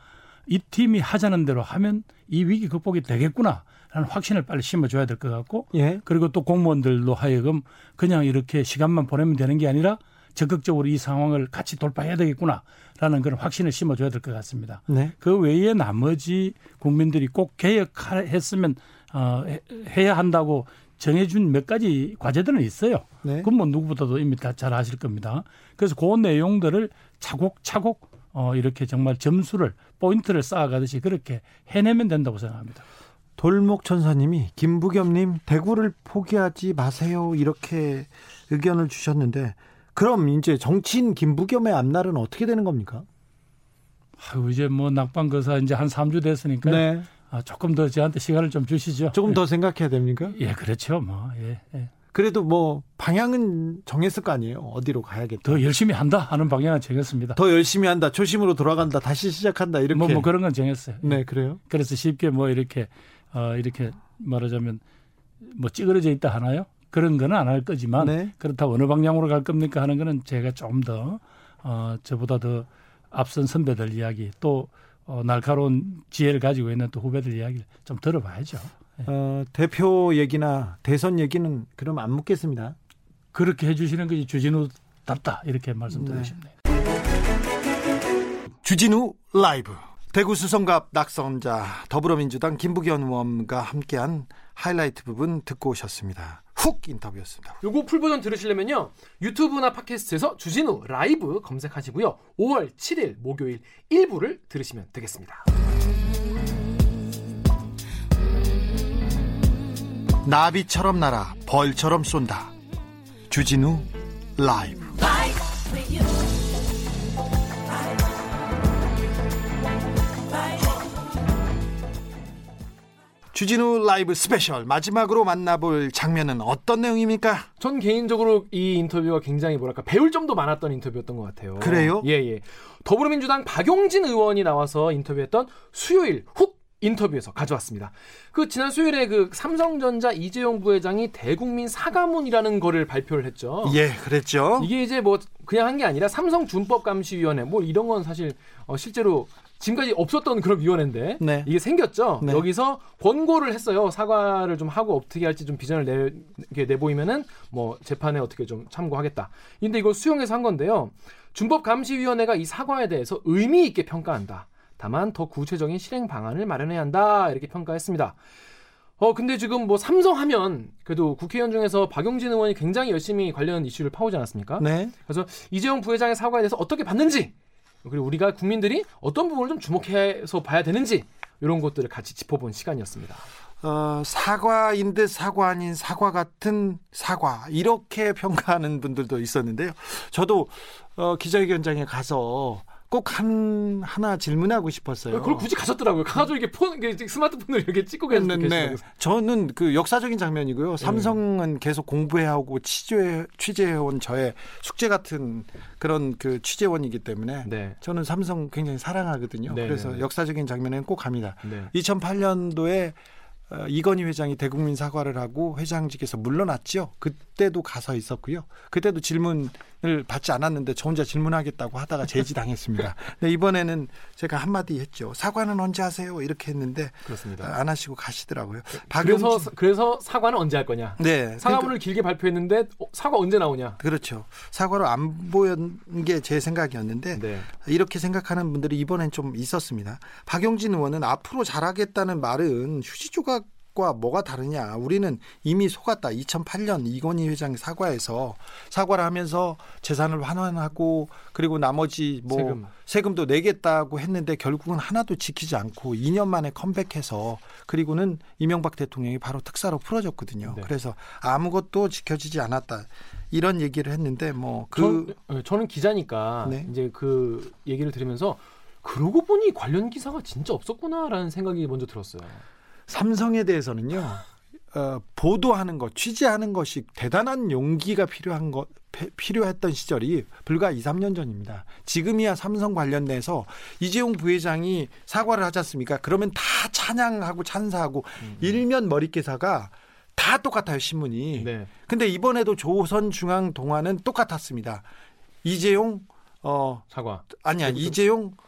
이 팀이 하자는 대로 하면 이 위기 극복이 되겠구나. 라는 확신을 빨리 심어줘야 될 것 같고, 예. 그리고 또 공무원들도 하여금 그냥 이렇게 시간만 보내면 되는 게 아니라 적극적으로 이 상황을 같이 돌파해야 되겠구나라는 그런 확신을 심어줘야 될 것 같습니다. 네. 그 외에 나머지 국민들이 꼭 개혁했으면 어, 해야 한다고 정해준 몇 가지 과제들은 있어요. 네. 그건 뭐 누구보다도 이미 다 잘 아실 겁니다. 그래서 그 내용들을 차곡차곡 어, 이렇게 정말 점수를 포인트를 쌓아가듯이 그렇게 해내면 된다고 생각합니다. 돌목 천사님이 김부겸님 대구를 포기하지 마세요 이렇게 의견을 주셨는데 그럼 이제 정치인 김부겸의 앞날은 어떻게 되는 겁니까? 아유, 이제 뭐 낙방 거사 이제 한 3주 됐으니까 네. 아, 조금 더 저한테 시간을 좀 주시죠. 조금 더 생각해야 됩니까? 예, 그렇죠. 뭐, 예, 예. 그래도 뭐 방향은 정했을 거 아니에요. 어디로 가야겠다. 더 열심히 한다 하는 방향은 정했습니다. 더 열심히 한다. 초심으로 돌아간다. 다시 시작한다. 이렇게. 뭐, 뭐 그런 건 정했어요. 네, 그래요. 그래서 쉽게 뭐 이렇게 어 이렇게 말하자면 뭐 찌그러져 있다 하나요? 그런 거는 안 할 거지만 네. 그렇다고 어느 방향으로 갈 겁니까 하는 거는 제가 좀 더 어, 저보다 더 앞선 선배들 이야기 또 어, 날카로운 지혜를 가지고 있는 또 후배들 이야기를 좀 들어봐야죠. 네. 어, 대표 얘기나 대선 얘기는 그럼 안 묻겠습니다. 그렇게 해주시는 것이 주진우답다 이렇게 말씀드리고 네. 싶네요. 주진우 라이브 대구 수성갑 낙선자 더불어민주당 김부겸 의원과 함께한 하이라이트 부분 듣고 오셨습니다. 훅 인터뷰였습니다. 요거 풀 버전 들으시려면요. 유튜브나 팟캐스트에서 주진우 라이브 검색하시고요. 5월 7일 목요일 1부를 들으시면 되겠습니다. 나비처럼 날아 벌처럼 쏜다. 주진우 라이브. 주진우 라이브 스페셜 마지막으로 만나볼 장면은 어떤 내용입니까? 전 개인적으로 이 인터뷰가 굉장히 뭐랄까 배울 점도 많았던 인터뷰였던 것 같아요. 그래요? 예 예. 더불어민주당 박용진 의원이 나와서 인터뷰했던 수요일 훅 인터뷰에서 가져왔습니다. 그 지난 수요일에 그 삼성전자 이재용 부회장이 대국민 사과문이라는 거를 발표를 했죠. 예, 그랬죠. 이게 이제 뭐 그냥 한 게 아니라 삼성 준법 감시위원회 뭐 이런 건 사실 어 실제로 지금까지 없었던 그런 위원회인데 네. 이게 생겼죠. 네. 여기서 권고를 했어요. 사과를 좀 하고 어떻게 할지 좀 비전을 내, 내보이면은 뭐 재판에 어떻게 좀 참고하겠다. 근데 이걸 수용해서 한 건데요. 준법감시위원회가 이 사과에 대해서 의미 있게 평가한다. 다만 더 구체적인 실행 방안을 마련해야 한다. 이렇게 평가했습니다. 어 근데 지금 뭐 삼성 하면 그래도 국회의원 중에서 박용진 의원이 굉장히 열심히 관련 이슈를 파오지 않았습니까? 네. 그래서 이재용 부회장의 사과에 대해서 어떻게 봤는지 그리고 우리가 국민들이 어떤 부분을 좀 주목해서 봐야 되는지 이런 것들을 같이 짚어본 시간이었습니다. 어, 사과인 듯 사과 아닌 사과 같은 사과 이렇게 평가하는 분들도 있었는데요. 저도 어, 기자회견장에 가서 꼭 한 하나 질문하고 싶었어요. 그걸 굳이 가셨더라고요. 가가지고 이게 폰, 스마트폰을 이렇게 찍고 계시는 네, 네. 저는 그 역사적인 장면이고요. 삼성은 계속 공부해하고 취재 취재해온 저의 숙제 같은 그런 그 취재원이기 때문에 네. 저는 삼성 굉장히 사랑하거든요. 네, 그래서 네, 네. 역사적인 장면에는 꼭 갑니다. 네. 2008년도에 어, 이건희 회장이 대국민 사과를 하고 회장직에서 물러났죠. 그때도 가서 있었고요. 그때도 질문 을 받지 않았는데 저 혼자 질문하겠다고 하다가 제지당했습니다. 근데 이번에는 제가 한마디 했죠. 사과는 언제 하세요? 이렇게 했는데 그렇습니다. 안 하시고 가시더라고요. 그래서 박용진 그래서 사과는 언제 할 거냐? 네 사과문을 길게 발표했는데 어, 사과 언제 나오냐? 그렇죠. 사과로 안 보였는 게 제 생각이었는데 네. 이렇게 생각하는 분들이 이번엔 좀 있었습니다. 박용진 의원은 앞으로 잘하겠다는 말은 휴지 조각 과 뭐가 다르냐. 우리는 이미 속았다. 2008년 이건희 회장 사과에서 사과를 하면서 재산을 환원하고 그리고 나머지 뭐 세금. 세금. 도 내겠다고 했는데 결국은 하나도 지키지 않고 2년 만에 컴백해서 그리고는 이명박 대통령이 바로 특사로 풀어줬거든요. 네. 그래서 아무것도 지켜지지 않았다. 이런 얘기를 했는데 뭐그 전, 저는 기자니까 네. 이제 그 얘기를 들으면서 그러고 보니 관련 기사가 진짜 없었구나라는 생각이 먼저 들었어요. 삼성에 대해서는요. 어, 보도하는 것, 취재하는 것이 대단한 용기가 필요한 것 피- 필요했던 시절이 불과 2, 3년 전입니다. 지금이야 삼성 관련돼서 이재용 부회장이 사과를 하지 않습니까? 그러면 다 찬양하고 찬사하고 일면 머릿기사가 다 똑같아요, 신문이. 네. 근데 이번에도 조선중앙동화는 똑같았습니다. 이재용 어 사과. 아니야 이재용 아,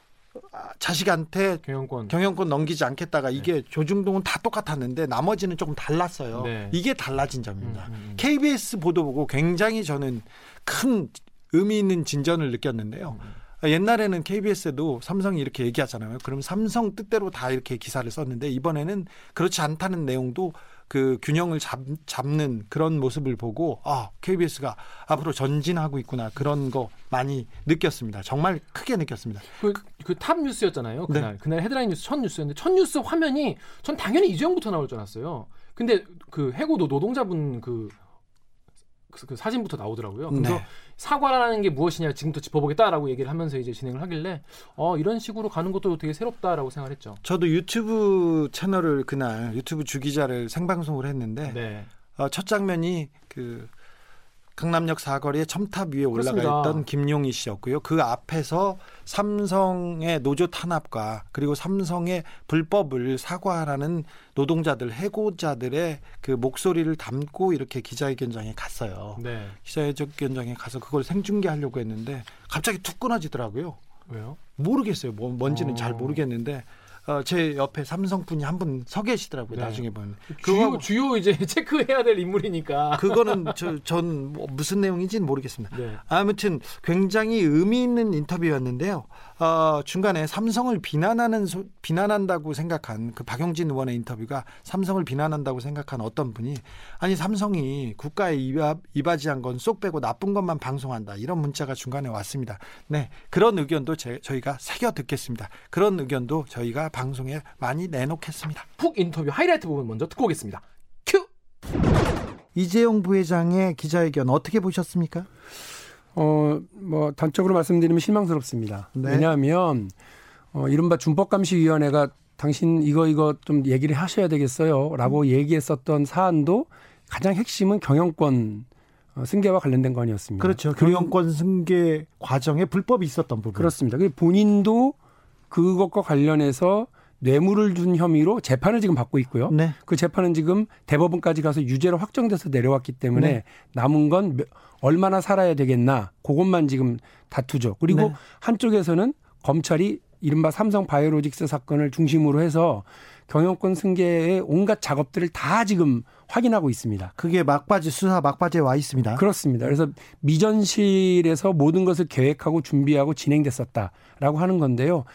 자식한테 경영권. 경영권 넘기지 않겠다가 이게 조중동은 다 똑같았는데 나머지는 조금 달랐어요. 네. 이게 달라진 점입니다. 음, 음, 음. KBS 보도 보고 굉장히 저는 큰 의미 있는 진전을 느꼈는데요. 음, 옛날에는 KBS에도 삼성이 이렇게 얘기하잖아요. 그럼 삼성 뜻대로 다 이렇게 기사를 썼는데 이번에는 그렇지 않다는 내용도 그 균형을 잡, 잡는 그런 모습을 보고 아 KBS가 앞으로 전진하고 있구나 그런 거 많이 느꼈습니다. 정말 크게 느꼈습니다. 그 톱뉴스였잖아요. 네. 그날 그날 헤드라인 뉴스 첫 뉴스였는데 첫 뉴스 화면이 전 당연히 이재용부터 나올 줄 알았어요. 근데 그 해고 노- 노동자분 그, 그, 그 사진부터 나오더라고요. 그래서 네. 사과라는 게 무엇이냐 지금부터 짚어보겠다라고 얘기를 하면서 이제 진행을 하길래 어 이런 식으로 가는 것도 되게 새롭다라고 생각을 했죠. 저도 유튜브 채널을 그날 유튜브 주기자를 생방송을 했는데 네. 어, 첫 장면이 그 강남역 사거리의 첨탑 위에 올라가 그렇습니다. 있던 김용희 씨였고요. 그 앞에서 삼성의 노조 탄압과 그리고 삼성의 불법을 사과하라는 노동자들 해고자들의 그 목소리를 담고 이렇게 기자회견장에 갔어요. 네. 기자회견장에 가서 그걸 생중계하려고 했는데 갑자기 툭 끊어지더라고요. 왜요? 모르겠어요. 뭐 뭔지는 어. 잘 모르겠는데 어, 제 옆에 삼성 분이 한 분 서 계시더라고요. 네. 나중에 보면 주요 주요 이제 체크해야 될 인물이니까. 그거는 저 전 뭐 무슨 내용인지는 모르겠습니다. 네. 아무튼 굉장히 의미 있는 인터뷰였는데요. 어, 중간에 삼성을 비난하는 소- 비난한다고 생각한 그 박용진 의원의 인터뷰가 삼성을 비난한다고 생각한 어떤 분이 아니 삼성이 국가에 이바, 이바지한 건 쏙 빼고 나쁜 것만 방송한다 이런 문자가 중간에 왔습니다. 네 그런 의견도 제, 저희가 새겨 듣겠습니다. 그런 의견도 저희가 방송에 많이 내놓겠습니다. 훅 인터뷰 하이라이트 부분 먼저 듣고 오겠습니다. 큐. 이재용 부회장의 기자회견 어떻게 보셨습니까? 어, 뭐 단적으로 말씀드리면 실망스럽습니다. 네. 왜냐하면 어, 이른바 준법감시위원회가 당신 이거 이거 좀 얘기를 하셔야 되겠어요라고 얘기했었던 사안도 가장 핵심은 경영권 어, 승계와 관련된 거 아니었습니다. 그렇죠. 경영권 승계 과정에 불법이 있었던 부분. 그렇습니다. 그 본인도 그것과 관련해서 뇌물을 준 혐의로 재판을 지금 받고 있고요. 네. 그 재판은 지금 대법원까지 가서 유죄로 확정돼서 내려왔기 때문에 네. 남은 건 몇- 얼마나 살아야 되겠나 그것만 지금 다투죠. 그리고 네. 한쪽에서는 검찰이 이른바 삼성 바이오로직스 사건을 중심으로 해서 경영권 승계의 온갖 작업들을 다 지금 확인하고 있습니다. 그게 막바지 수사 막바지에 와 있습니다. 그렇습니다. 그래서 미전실에서 모든 것을 계획하고 준비하고 진행됐었다라고 하는 건데요.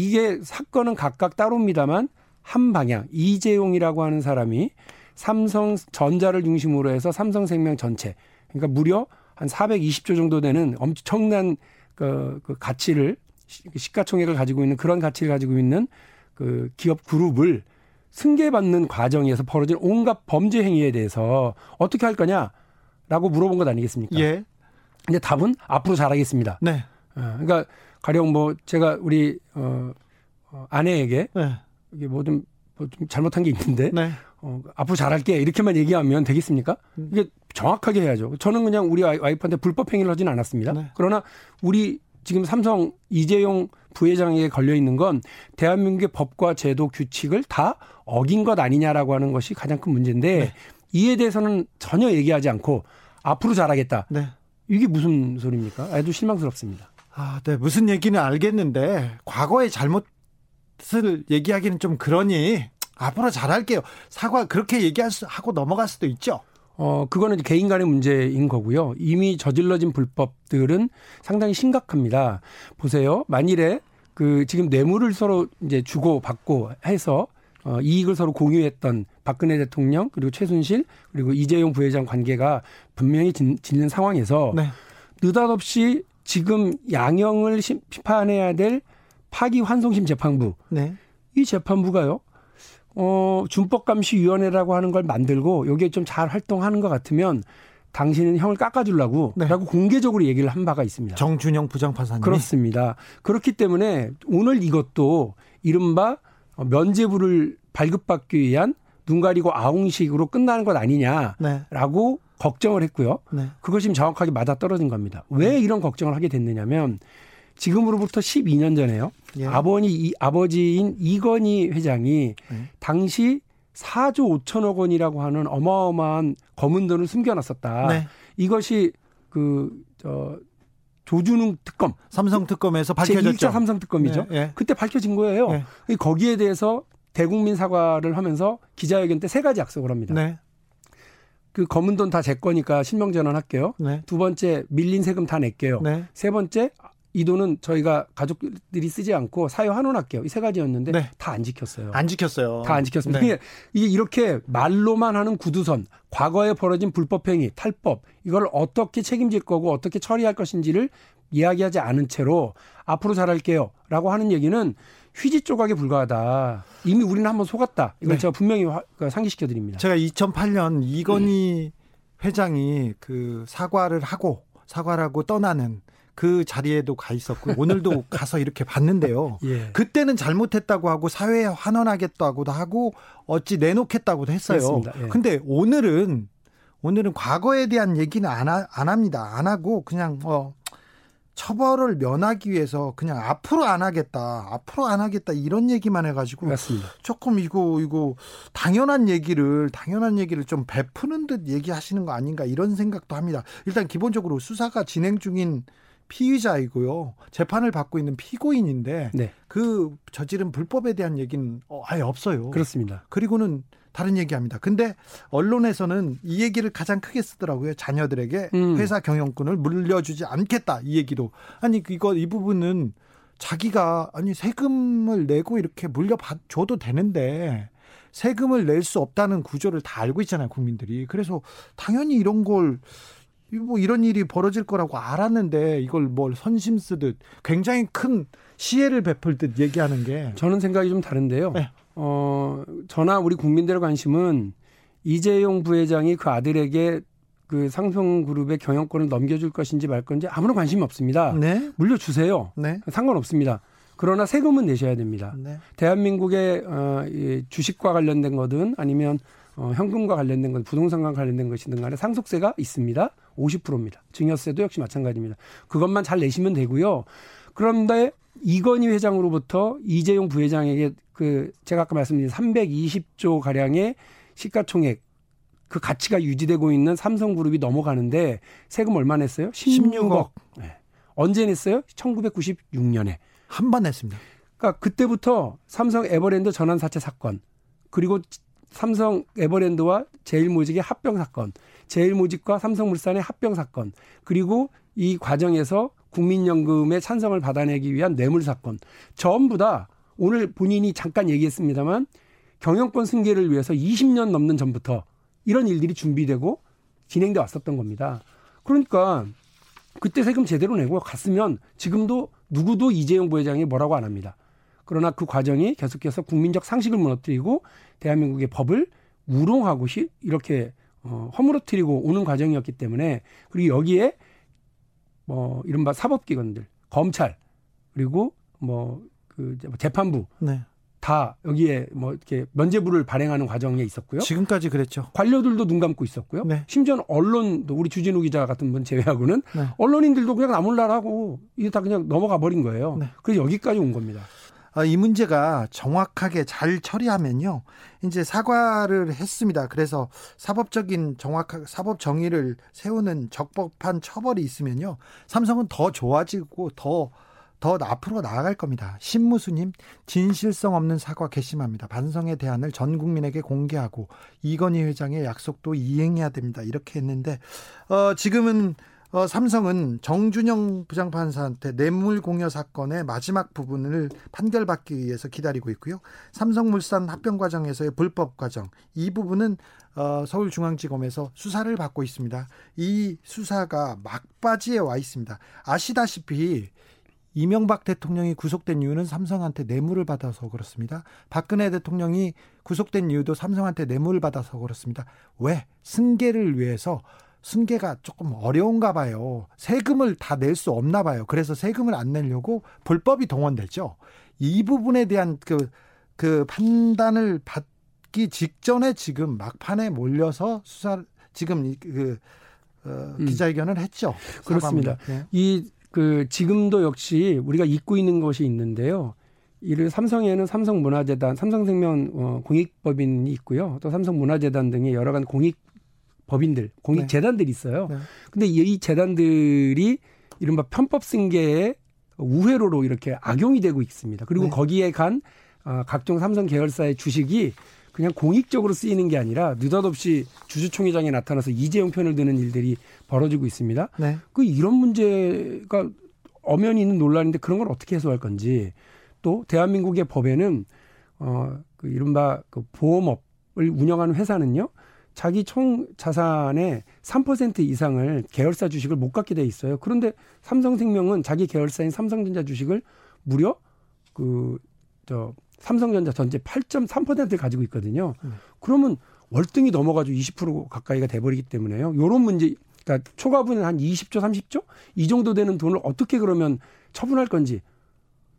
이게 사건은 각각 따로입니다만 한 방향 이재용이라고 하는 사람이 삼성 전자를 중심으로 해서 삼성생명 전체 그러니까 무려 한 420조 정도 되는 엄청난 그, 그 가치를 시- 시가총액을 가지고 있는 그런 가치를 가지고 있는 그 기업 그룹을 승계받는 과정에서 벌어진 온갖 범죄 행위에 대해서 어떻게 할 거냐라고 물어본 것 아니겠습니까? 예. 근데 답은 앞으로 잘하겠습니다. 네. 어, 그러니까 가령 뭐 제가 우리 어, 어 아내에게 네. 이게 뭐좀 뭐좀 잘못한 게 있는데 네. 어, 앞으로 잘할게 이렇게만 얘기하면 되겠습니까? 음. 이게 정확하게 해야죠. 저는 그냥 우리 와이- 와이프한테 불법 행위를 하진 않았습니다. 네. 그러나 우리 지금 삼성 이재용 부회장에게 걸려 있는 건 대한민국의 법과 제도 규칙을 다 어긴 것 아니냐라고 하는 것이 가장 큰 문제인데 네. 이에 대해서는 전혀 얘기하지 않고 앞으로 잘하겠다. 네. 이게 무슨 소리입니까? 아주 실망스럽습니다. 아, 네. 무슨 얘기는 알겠는데 과거의 잘못을 얘기하기는 좀 그러니 앞으로 잘할게요. 사과 그렇게 얘기할 수 하고 넘어갈 수도 있죠. 어, 그거는 개인 간의 문제인 거고요. 이미 저질러진 불법들은 상당히 심각합니다. 보세요. 만일에 그 지금 뇌물을 서로 이제 주고 받고 해서 어, 이익을 서로 공유했던 박근혜 대통령 그리고 최순실 그리고 이재용 부회장 관계가 분명히 진, 는 상황에서 네. 느닷없이 지금 양형을 심- 심판해야 될 파기환송심 재판부 네. 이 재판부가요. 어, 준법감시위원회라고 하는 걸 만들고 여기에 좀 잘 활동하는 것 같으면 당신은 형을 깎아주려고 네. 라고 공개적으로 얘기를 한 바가 있습니다. 정준영 부장판사님. 그렇습니다. 그렇기 때문에 오늘 이것도 이른바 면죄부를 발급받기 위한 눈 가리고 아웅식으로 끝나는 것 아니냐라고 네. 걱정을 했고요. 네. 그것이 정확하게 맞아 떨어진 겁니다. 왜 이런 걱정을 하게 됐느냐면 지금으로부터 12년 전에요. 예. 아버지 이, 아버지인 이건희 회장이 네. 당시 4조 5천억 원이라고 하는 어마어마한 검은 돈을 숨겨놨었다. 네. 이것이 그저 조준웅 특검 삼성 특검에서 제2차 밝혀졌죠. 삼성 특검이죠. 네, 예. 그때 밝혀진 거예요. 네. 이 거기에 대해서 대국민 사과를 하면서 기자회견 때 세 가지 약속을 합니다. 네. 그 검은 돈 다 제 거니까 실명 전환할게요. 네. 두 번째 밀린 세금 다 낼게요. 네. 세 번째 이 돈은 저희가 가족들이 쓰지 않고 사유 환원할게요. 이 세 가지였는데 네. 다안 지켰어요. 안 지켰어요. 다 안 지켰습니다. 네. 이게, 이게 이렇게 말로만 하는 구두선, 과거에 벌어진 불법행위, 탈법, 이걸 어떻게 책임질 거고 어떻게 처리할 것인지를 이야기하지 않은 채로 앞으로 잘할게요. 라고 하는 얘기는 휘지 조각에 불과하다. 이미 우리는 한번 속았다. 이걸 네. 제가 분명히 화- 그 상기시켜 드립니다. 제가 2008년 네. 이건희 회장이 그 사과를 하고 사과를 하고 떠나는 그 자리에도 가 있었고 오늘도 가서 이렇게 봤는데요. 예. 그때는 잘못했다고 하고 사회에 환원하겠다고도 하고 어찌 내놓겠다고도 했어요. 그렇습니다. 예. 근데 오늘은 오늘은 과거에 대한 얘기는 안, 하, 안 합니다. 안 하고 그냥 어 처벌을 면하기 위해서 그냥 앞으로 안 하겠다. 앞으로 안 하겠다. 이런 얘기만 해가지고 맞습니다. 조금 이거 이거 당연한 얘기를 당연한 얘기를 좀 베푸는 듯 얘기하시는 거 아닌가 이런 생각도 합니다. 일단 기본적으로 수사가 진행 중인 피의자이고요. 재판을 받고 있는 피고인인데 네. 그 저지른 불법에 대한 얘기는 어, 아예 없어요. 그렇습니다. 그리고는 다른 얘기합니다. 근데 언론에서는 이 얘기를 가장 크게 쓰더라고요. 자녀들에게 음. 회사 경영권을 물려주지 않겠다 이 얘기도 아니 이거 이 부분은 자기가 아니 세금을 내고 이렇게 물려줘도 되는데 세금을 낼 수 없다는 구조를 다 알고 있잖아요 국민들이 그래서 당연히 이런 걸 뭐 이런 일이 벌어질 거라고 알았는데 이걸 뭘 선심 쓰듯 굉장히 큰 시혜를 베풀 듯 얘기하는 게 저는 생각이 좀 다른데요. 네. 어, 저나 우리 국민들의 관심은 이재용 부회장이 그 아들에게 그 상성그룹의 경영권을 넘겨줄 것인지 말 건지 아무런 관심이 없습니다. 네, 물려주세요. 네, 상관없습니다. 그러나 세금은 내셔야 됩니다. 네. 대한민국의 어, 이 주식과 관련된 거든 아니면 어, 현금과 관련된 건 부동산과 관련된 것이든 간에 상속세가 있습니다. 50%입니다. 증여세도 역시 마찬가지입니다. 그것만 잘 내시면 되고요. 그런데 이건희 회장으로부터 이재용 부회장에게 그 제가 아까 말씀드린 320조 가량의 시가총액 그 가치가 유지되고 있는 삼성그룹이 넘어가는데 세금 얼마 냈어요? 16억. 16억. 네. 언제 냈어요? 1996년에. 한번 했습니다. 그러니까 그때부터 삼성 에버랜드 전환 사채 사건 그리고 삼성 에버랜드와 제일모직의 합병 사건, 제일모직과 삼성물산의 합병 사건, 그리고 이 과정에서 국민연금의 찬성을 받아내기 위한 뇌물 사건 전부 다 오늘 본인이 잠깐 얘기했습니다만 경영권 승계를 위해서 20년 넘는 전부터 이런 일들이 준비되고 진행돼 왔었던 겁니다. 그러니까 그때 세금 제대로 내고 갔으면 지금도 누구도 이재용 부회장이 뭐라고 안 합니다. 그러나 그 과정이 계속해서 국민적 상식을 무너뜨리고 대한민국의 법을 우롱하고 시- 이렇게 어, 허물어뜨리고 오는 과정이었기 때문에 그리고 여기에 뭐 이른바 사법기관들 검찰 그리고 뭐그 재판부 네. 다 여기에 뭐 이렇게 면죄부를 발행하는 과정에 있었고요. 지금까지 그랬죠. 관료들도 눈 감고 있었고요. 네. 심지어는 언론도 우리 주진우 기자 같은 분 제외하고는 네. 언론인들도 그냥 나몰라라고 이게 다 그냥 넘어가 버린 거예요. 네. 그래서 여기까지 온 겁니다. 아, 이 문제가 정확하게 잘 처리하면요. 이제 사과를 했습니다. 그래서 사법적인 정확하게 사법 정의를 세우는 적법한 처벌이 있으면요. 삼성은 더 좋아지고 더, 더 앞으로 나아갈 겁니다. 신무수님, 진실성 없는 사과 괘씸합니다. 반성의 대안을 전 국민에게 공개하고 이건희 회장의 약속도 이행해야 됩니다. 이렇게 했는데, 어, 지금은 어, 삼성은 정준영 부장판사한테 뇌물 공여 사건의 마지막 부분을 판결받기 위해서 기다리고 있고요. 삼성물산 합병 과정에서의 불법 과정 이 부분은 어, 서울중앙지검에서 수사를 받고 있습니다. 이 수사가 막바지에 와 있습니다. 아시다시피 이명박 대통령이 구속된 이유는 삼성한테 뇌물을 받아서 그렇습니다. 박근혜 대통령이 구속된 이유도 삼성한테 뇌물을 받아서 그렇습니다. 왜? 승계를 위해서 승계가 조금 어려운가 봐요. 세금을 다 낼 수 없나 봐요. 그래서 세금을 안 내려고 불법이 동원됐죠. 이 부분에 대한 그, 그 판단을 받기 직전에 지금 막판에 몰려서 수사, 지금 그, 어, 기자회견을 했죠. 그렇습니다. 네. 이그 지금도 역시 우리가 잊고 있는 것이 있는데요. 이를 삼성에는 삼성문화재단, 삼성생명 어, 공익법인이 있고요. 또 삼성문화재단 등의 여러 가지 공익 법인들, 공익 재단들이 있어요. 네. 근데 이 재단들이 이른바 편법 승계의 우회로로 이렇게 악용이 되고 있습니다. 그리고 네. 거기에 간 어, 각종 삼성 계열사의 주식이 그냥 공익적으로 쓰이는 게 아니라 느닷없이 주주총회장에 나타나서 이재용 편을 드는 일들이 벌어지고 있습니다. 네. 그 이런 문제가 엄연히 있는 논란인데 그런 걸 어떻게 해소할 건지 또 대한민국의 법에는 어그 이른바 그 보험업을 운영하는 회사는요 자기 총 자산의 3% 이상을 계열사 주식을 못 갖게 돼 있어요. 그런데 삼성생명은 자기 계열사인 삼성전자 주식을 무려 그 저 삼성전자 전체 8.3%를 가지고 있거든요. 그러면 월등히 넘어가지고 20% 가까이가 돼버리기 때문에요. 요런 문제, 그러니까 초과분은 한 20조, 30조 이 정도 되는 돈을 어떻게 그러면 처분할 건지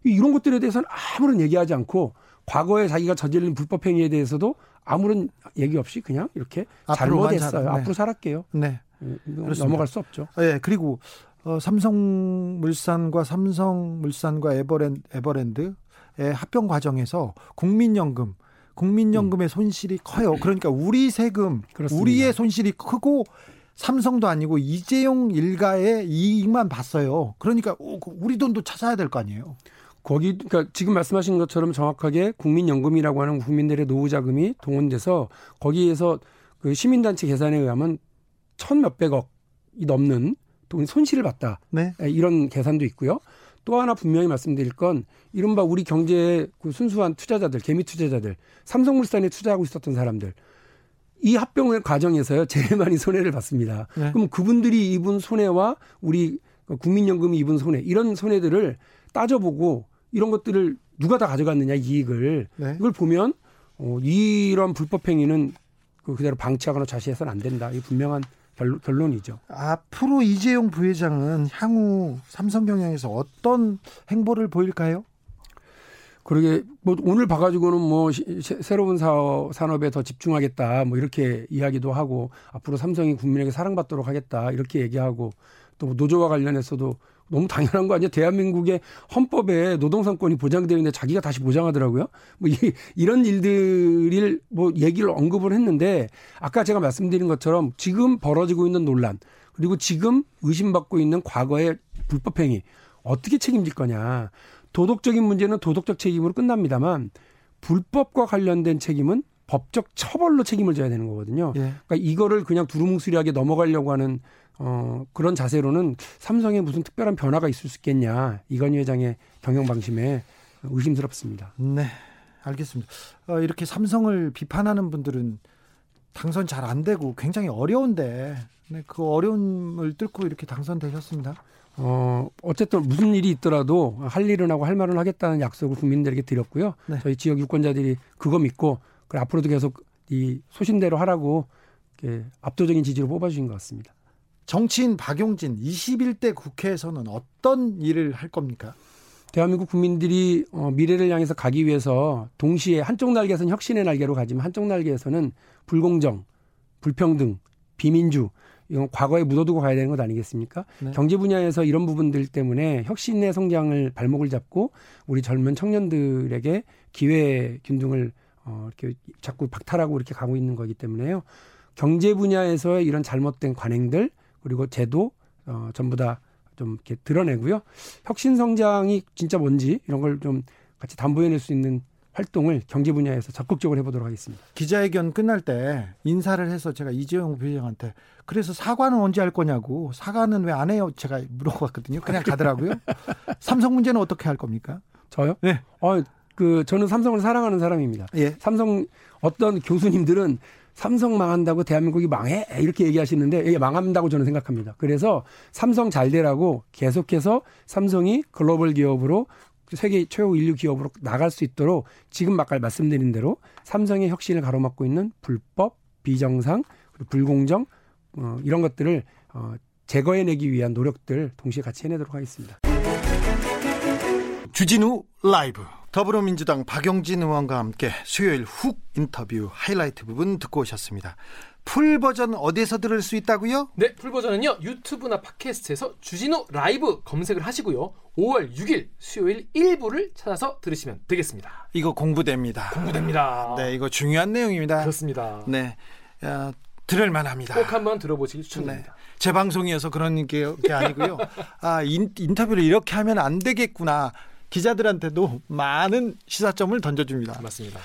이런 것들에 대해서는 아무런 얘기하지 않고 과거에 자기가 저지른 불법 행위에 대해서도 아무런 얘기 없이 그냥 이렇게 잘못했어요. 살- 네. 앞으로 살았게요. 네. 음, 그렇습니다. 넘어갈 수 없죠. 예, 그리고 어, 삼성물산과 삼성물산과 에버랜드, 에버랜드의 합병 과정에서 국민연금, 국민연금의 손실이 커요. 그러니까 우리 세금, 그렇습니다. 우리의 손실이 크고 삼성도 아니고 이재용 일가의 이익만 봤어요. 그러니까 오, 그 우리 돈도 찾아야 될 거 아니에요. 거기 그러니까 지금 말씀하신 것처럼 정확하게 국민연금이라고 하는 국민들의 노후 자금이 동원돼서 거기에서 그 시민단체 계산에 의하면 천 몇백억이 넘는 돈 손실을 봤다. 네. 예, 이런 계산도 있고요. 또 하나 분명히 말씀드릴 건 이른바 우리 경제의 그 순수한 투자자들, 개미 투자자들, 삼성물산에 투자하고 있었던 사람들 이 합병의 과정에서요 제일 많이 손해를 봤습니다. 네. 그럼 그분들이 입은 손해와 우리 국민연금이 입은 손해 이런 손해들을 따져보고 이런 것들을 누가 다 가져갔느냐 이익을 네. 이걸 보면 어, 이런 불법 행위는 그 그대로 방치하거나 좌시해서는 안 된다. 이 분명한 결, 결론 이죠. 앞으로 이재용 부회장은 향후 삼성경영에서 어떤 행보를 보일까요? 그러게 뭐 오늘 봐가지고는 뭐 새로운 사업, 산업에 더 집중하겠다 뭐 이렇게 이야기도 하고 앞으로 삼성이 국민에게 사랑받도록 하겠다 이렇게 얘기하고 또 노조와 관련해서도 너무 당연한 거 아니야? 대한민국의 헌법에 노동상권이 보장되어 있는데 자기가 다시 보장하더라고요. 뭐 이, 이런 일들을 뭐 얘기를 언급을 했는데 아까 제가 말씀드린 것처럼 지금 벌어지고 있는 논란 그리고 지금 의심받고 있는 과거의 불법행위 어떻게 책임질 거냐. 도덕적인 문제는 도덕적 책임으로 끝납니다만 불법과 관련된 책임은 법적 처벌로 책임을 져야 되는 거거든요. 예. 그러니까 이거를 그냥 두루뭉술하게 넘어가려고 하는 어 그런 자세로는 삼성에 무슨 특별한 변화가 있을 수 있겠냐 이건희 회장의 경영 방침에 의심스럽습니다. 네, 알겠습니다. 어, 이렇게 삼성을 비판하는 분들은 당선 잘 안 되고 굉장히 어려운데 네, 그 어려움을 뚫고 이렇게 당선되셨습니다. 어 어쨌든 무슨 일이 있더라도 할 일은 하고 할 말은 하겠다는 약속을 국민들에게 드렸고요. 네. 저희 지역 유권자들이 그거 믿고 그 앞으로도 계속 이 소신대로 하라고 압도적인 지지로 뽑아주신 것 같습니다. 정치인 박용진 21대 국회에서는 어떤 일을 할 겁니까? 대한민국 국민들이 어, 미래를 향해서 가기 위해서 동시에 한쪽 날개에서는 혁신의 날개로 가지만 한쪽 날개에서는 불공정, 불평등, 비민주 이건 과거에 묻어두고 가야 되는 것 아니겠습니까? 네. 경제 분야에서 이런 부분들 때문에 혁신의 성장을 발목을 잡고 우리 젊은 청년들에게 기회 균등을 어, 이렇게 자꾸 박탈하고 이렇게 가고 있는 거기 때문에요. 경제 분야에서의 이런 잘못된 관행들 그리고 제도 어, 전부 다 좀 이렇게 드러내고요. 혁신 성장이 진짜 뭔지 이런 걸 좀 같이 담보해낼 수 있는 활동을 경제 분야에서 적극적으로 해보도록 하겠습니다. 기자회견 끝날 때 인사를 해서 제가 이재용 부회장한테 그래서 사과는 언제 할 거냐고 사과는 왜 안 해요? 제가 물어봤거든요. 그냥 가더라고요. 삼성 문제는 어떻게 할 겁니까? 저요? 네. 어, 그 저는 삼성을 사랑하는 사람입니다. 예. 삼성 어떤 교수님들은 삼성 망한다고 대한민국이 망해 이렇게 얘기하시는데 이게 망한다고 저는 생각합니다. 그래서 삼성 잘 되라고 계속해서 삼성이 글로벌 기업으로 세계 최고 인류 기업으로 나갈 수 있도록 지금 아까 말씀드린 대로 삼성의 혁신을 가로막고 있는 불법, 비정상, 그리고 불공정 어, 이런 것들을 어, 제거해내기 위한 노력들 동시에 같이 해내도록 하겠습니다. 주진우 라이브 더불어민주당 박용진 의원과 함께 수요일 훅 인터뷰 하이라이트 부분 듣고 오셨습니다. full 버전 어디서 들을 수 있다고요? 네, full 버전은요. 유튜브나 팟캐스트에서 주진우 라이브 검색을 하시고요. 5월 6일 수요일 1부를 찾아서 들으시면 되겠습니다. 이거 공부됩니다. 공부됩니다. 네, 이거 중요한 내용입니다. 그렇습니다. 네, 어, 들을 만합니다. 꼭 한번 들어보시길 추천드립니다. 제 방송이어서 그런 게, 게 아니고요. 아 인, 인터뷰를 이렇게 하면 안 되겠구나. 기자들한테도 많은 시사점을 던져줍니다. 맞습니다.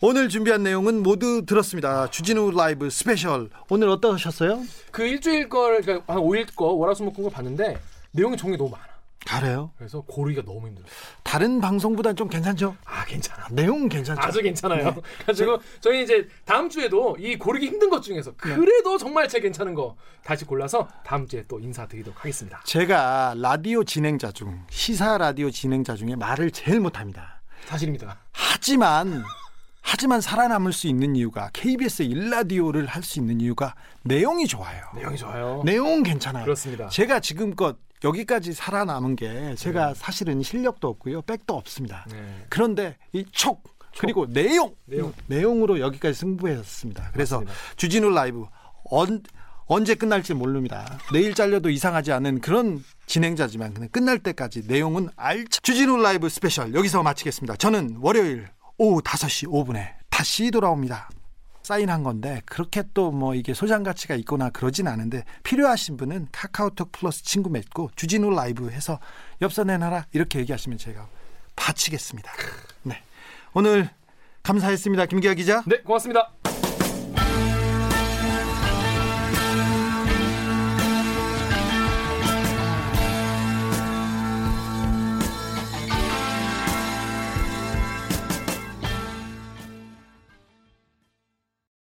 오늘 준비한 내용은 모두 들었습니다. 주진우 라이브 스페셜. 오늘 어떠셨어요? 그 일주일 걸, 그러니까 한 5일 거 월화수목금 걸 봤는데 내용이 좋은 게 너무 많아. 잘해요. 그래서 고르기가 너무 힘들어요. 다른 방송보단 좀 괜찮죠? 아, 괜찮아. 내용은 괜찮죠. 아주 괜찮아요. 네. 그래가지고 저희 이제 다음 주에도 이 고르기 힘든 것 중에서 그래도 정말 제일 괜찮은 거 다시 골라서 다음 주에 또 인사드리도록 하겠습니다. 제가 라디오 진행자 중 시사 라디오 진행자 중에 말을 제일 못합니다. 사실입니다. 하지만 하지만 살아남을 수 있는 이유가 KBS 일라디오를 할 수 있는 이유가 내용이 좋아요. 내용이 좋아요. 내용은 괜찮아요. 그렇습니다. 제가 지금껏 여기까지 살아남은 게 제가 사실은 실력도 없고요, 백도 없습니다. 네. 그런데 이촉 그리고 내용 내용. 내용 으로 여기까지 승부했습니다. 그래서 맞습니다. 주진우 라이브 언, 언제 끝날지 모릅니다. 내일 잘려도 이상하지 않은 그런 진행자지만 그냥 끝날 때까지 내용은 알차. 주진우 라이브 스페셜 여기서 마치겠습니다. 저는 월요일 오후 5시 5분에 다시 돌아옵니다. 사인한 건데 그렇게 또 뭐 이게 소장 가치가 있거나 그러진 않은데 필요하신 분은 카카오톡 플러스 친구 맺고 주진우 라이브 해서 엽서 내놔라 이렇게 얘기하시면 제가 바치겠습니다. 네. 오늘 감사했습니다. 김기아 기자. 네, 고맙습니다.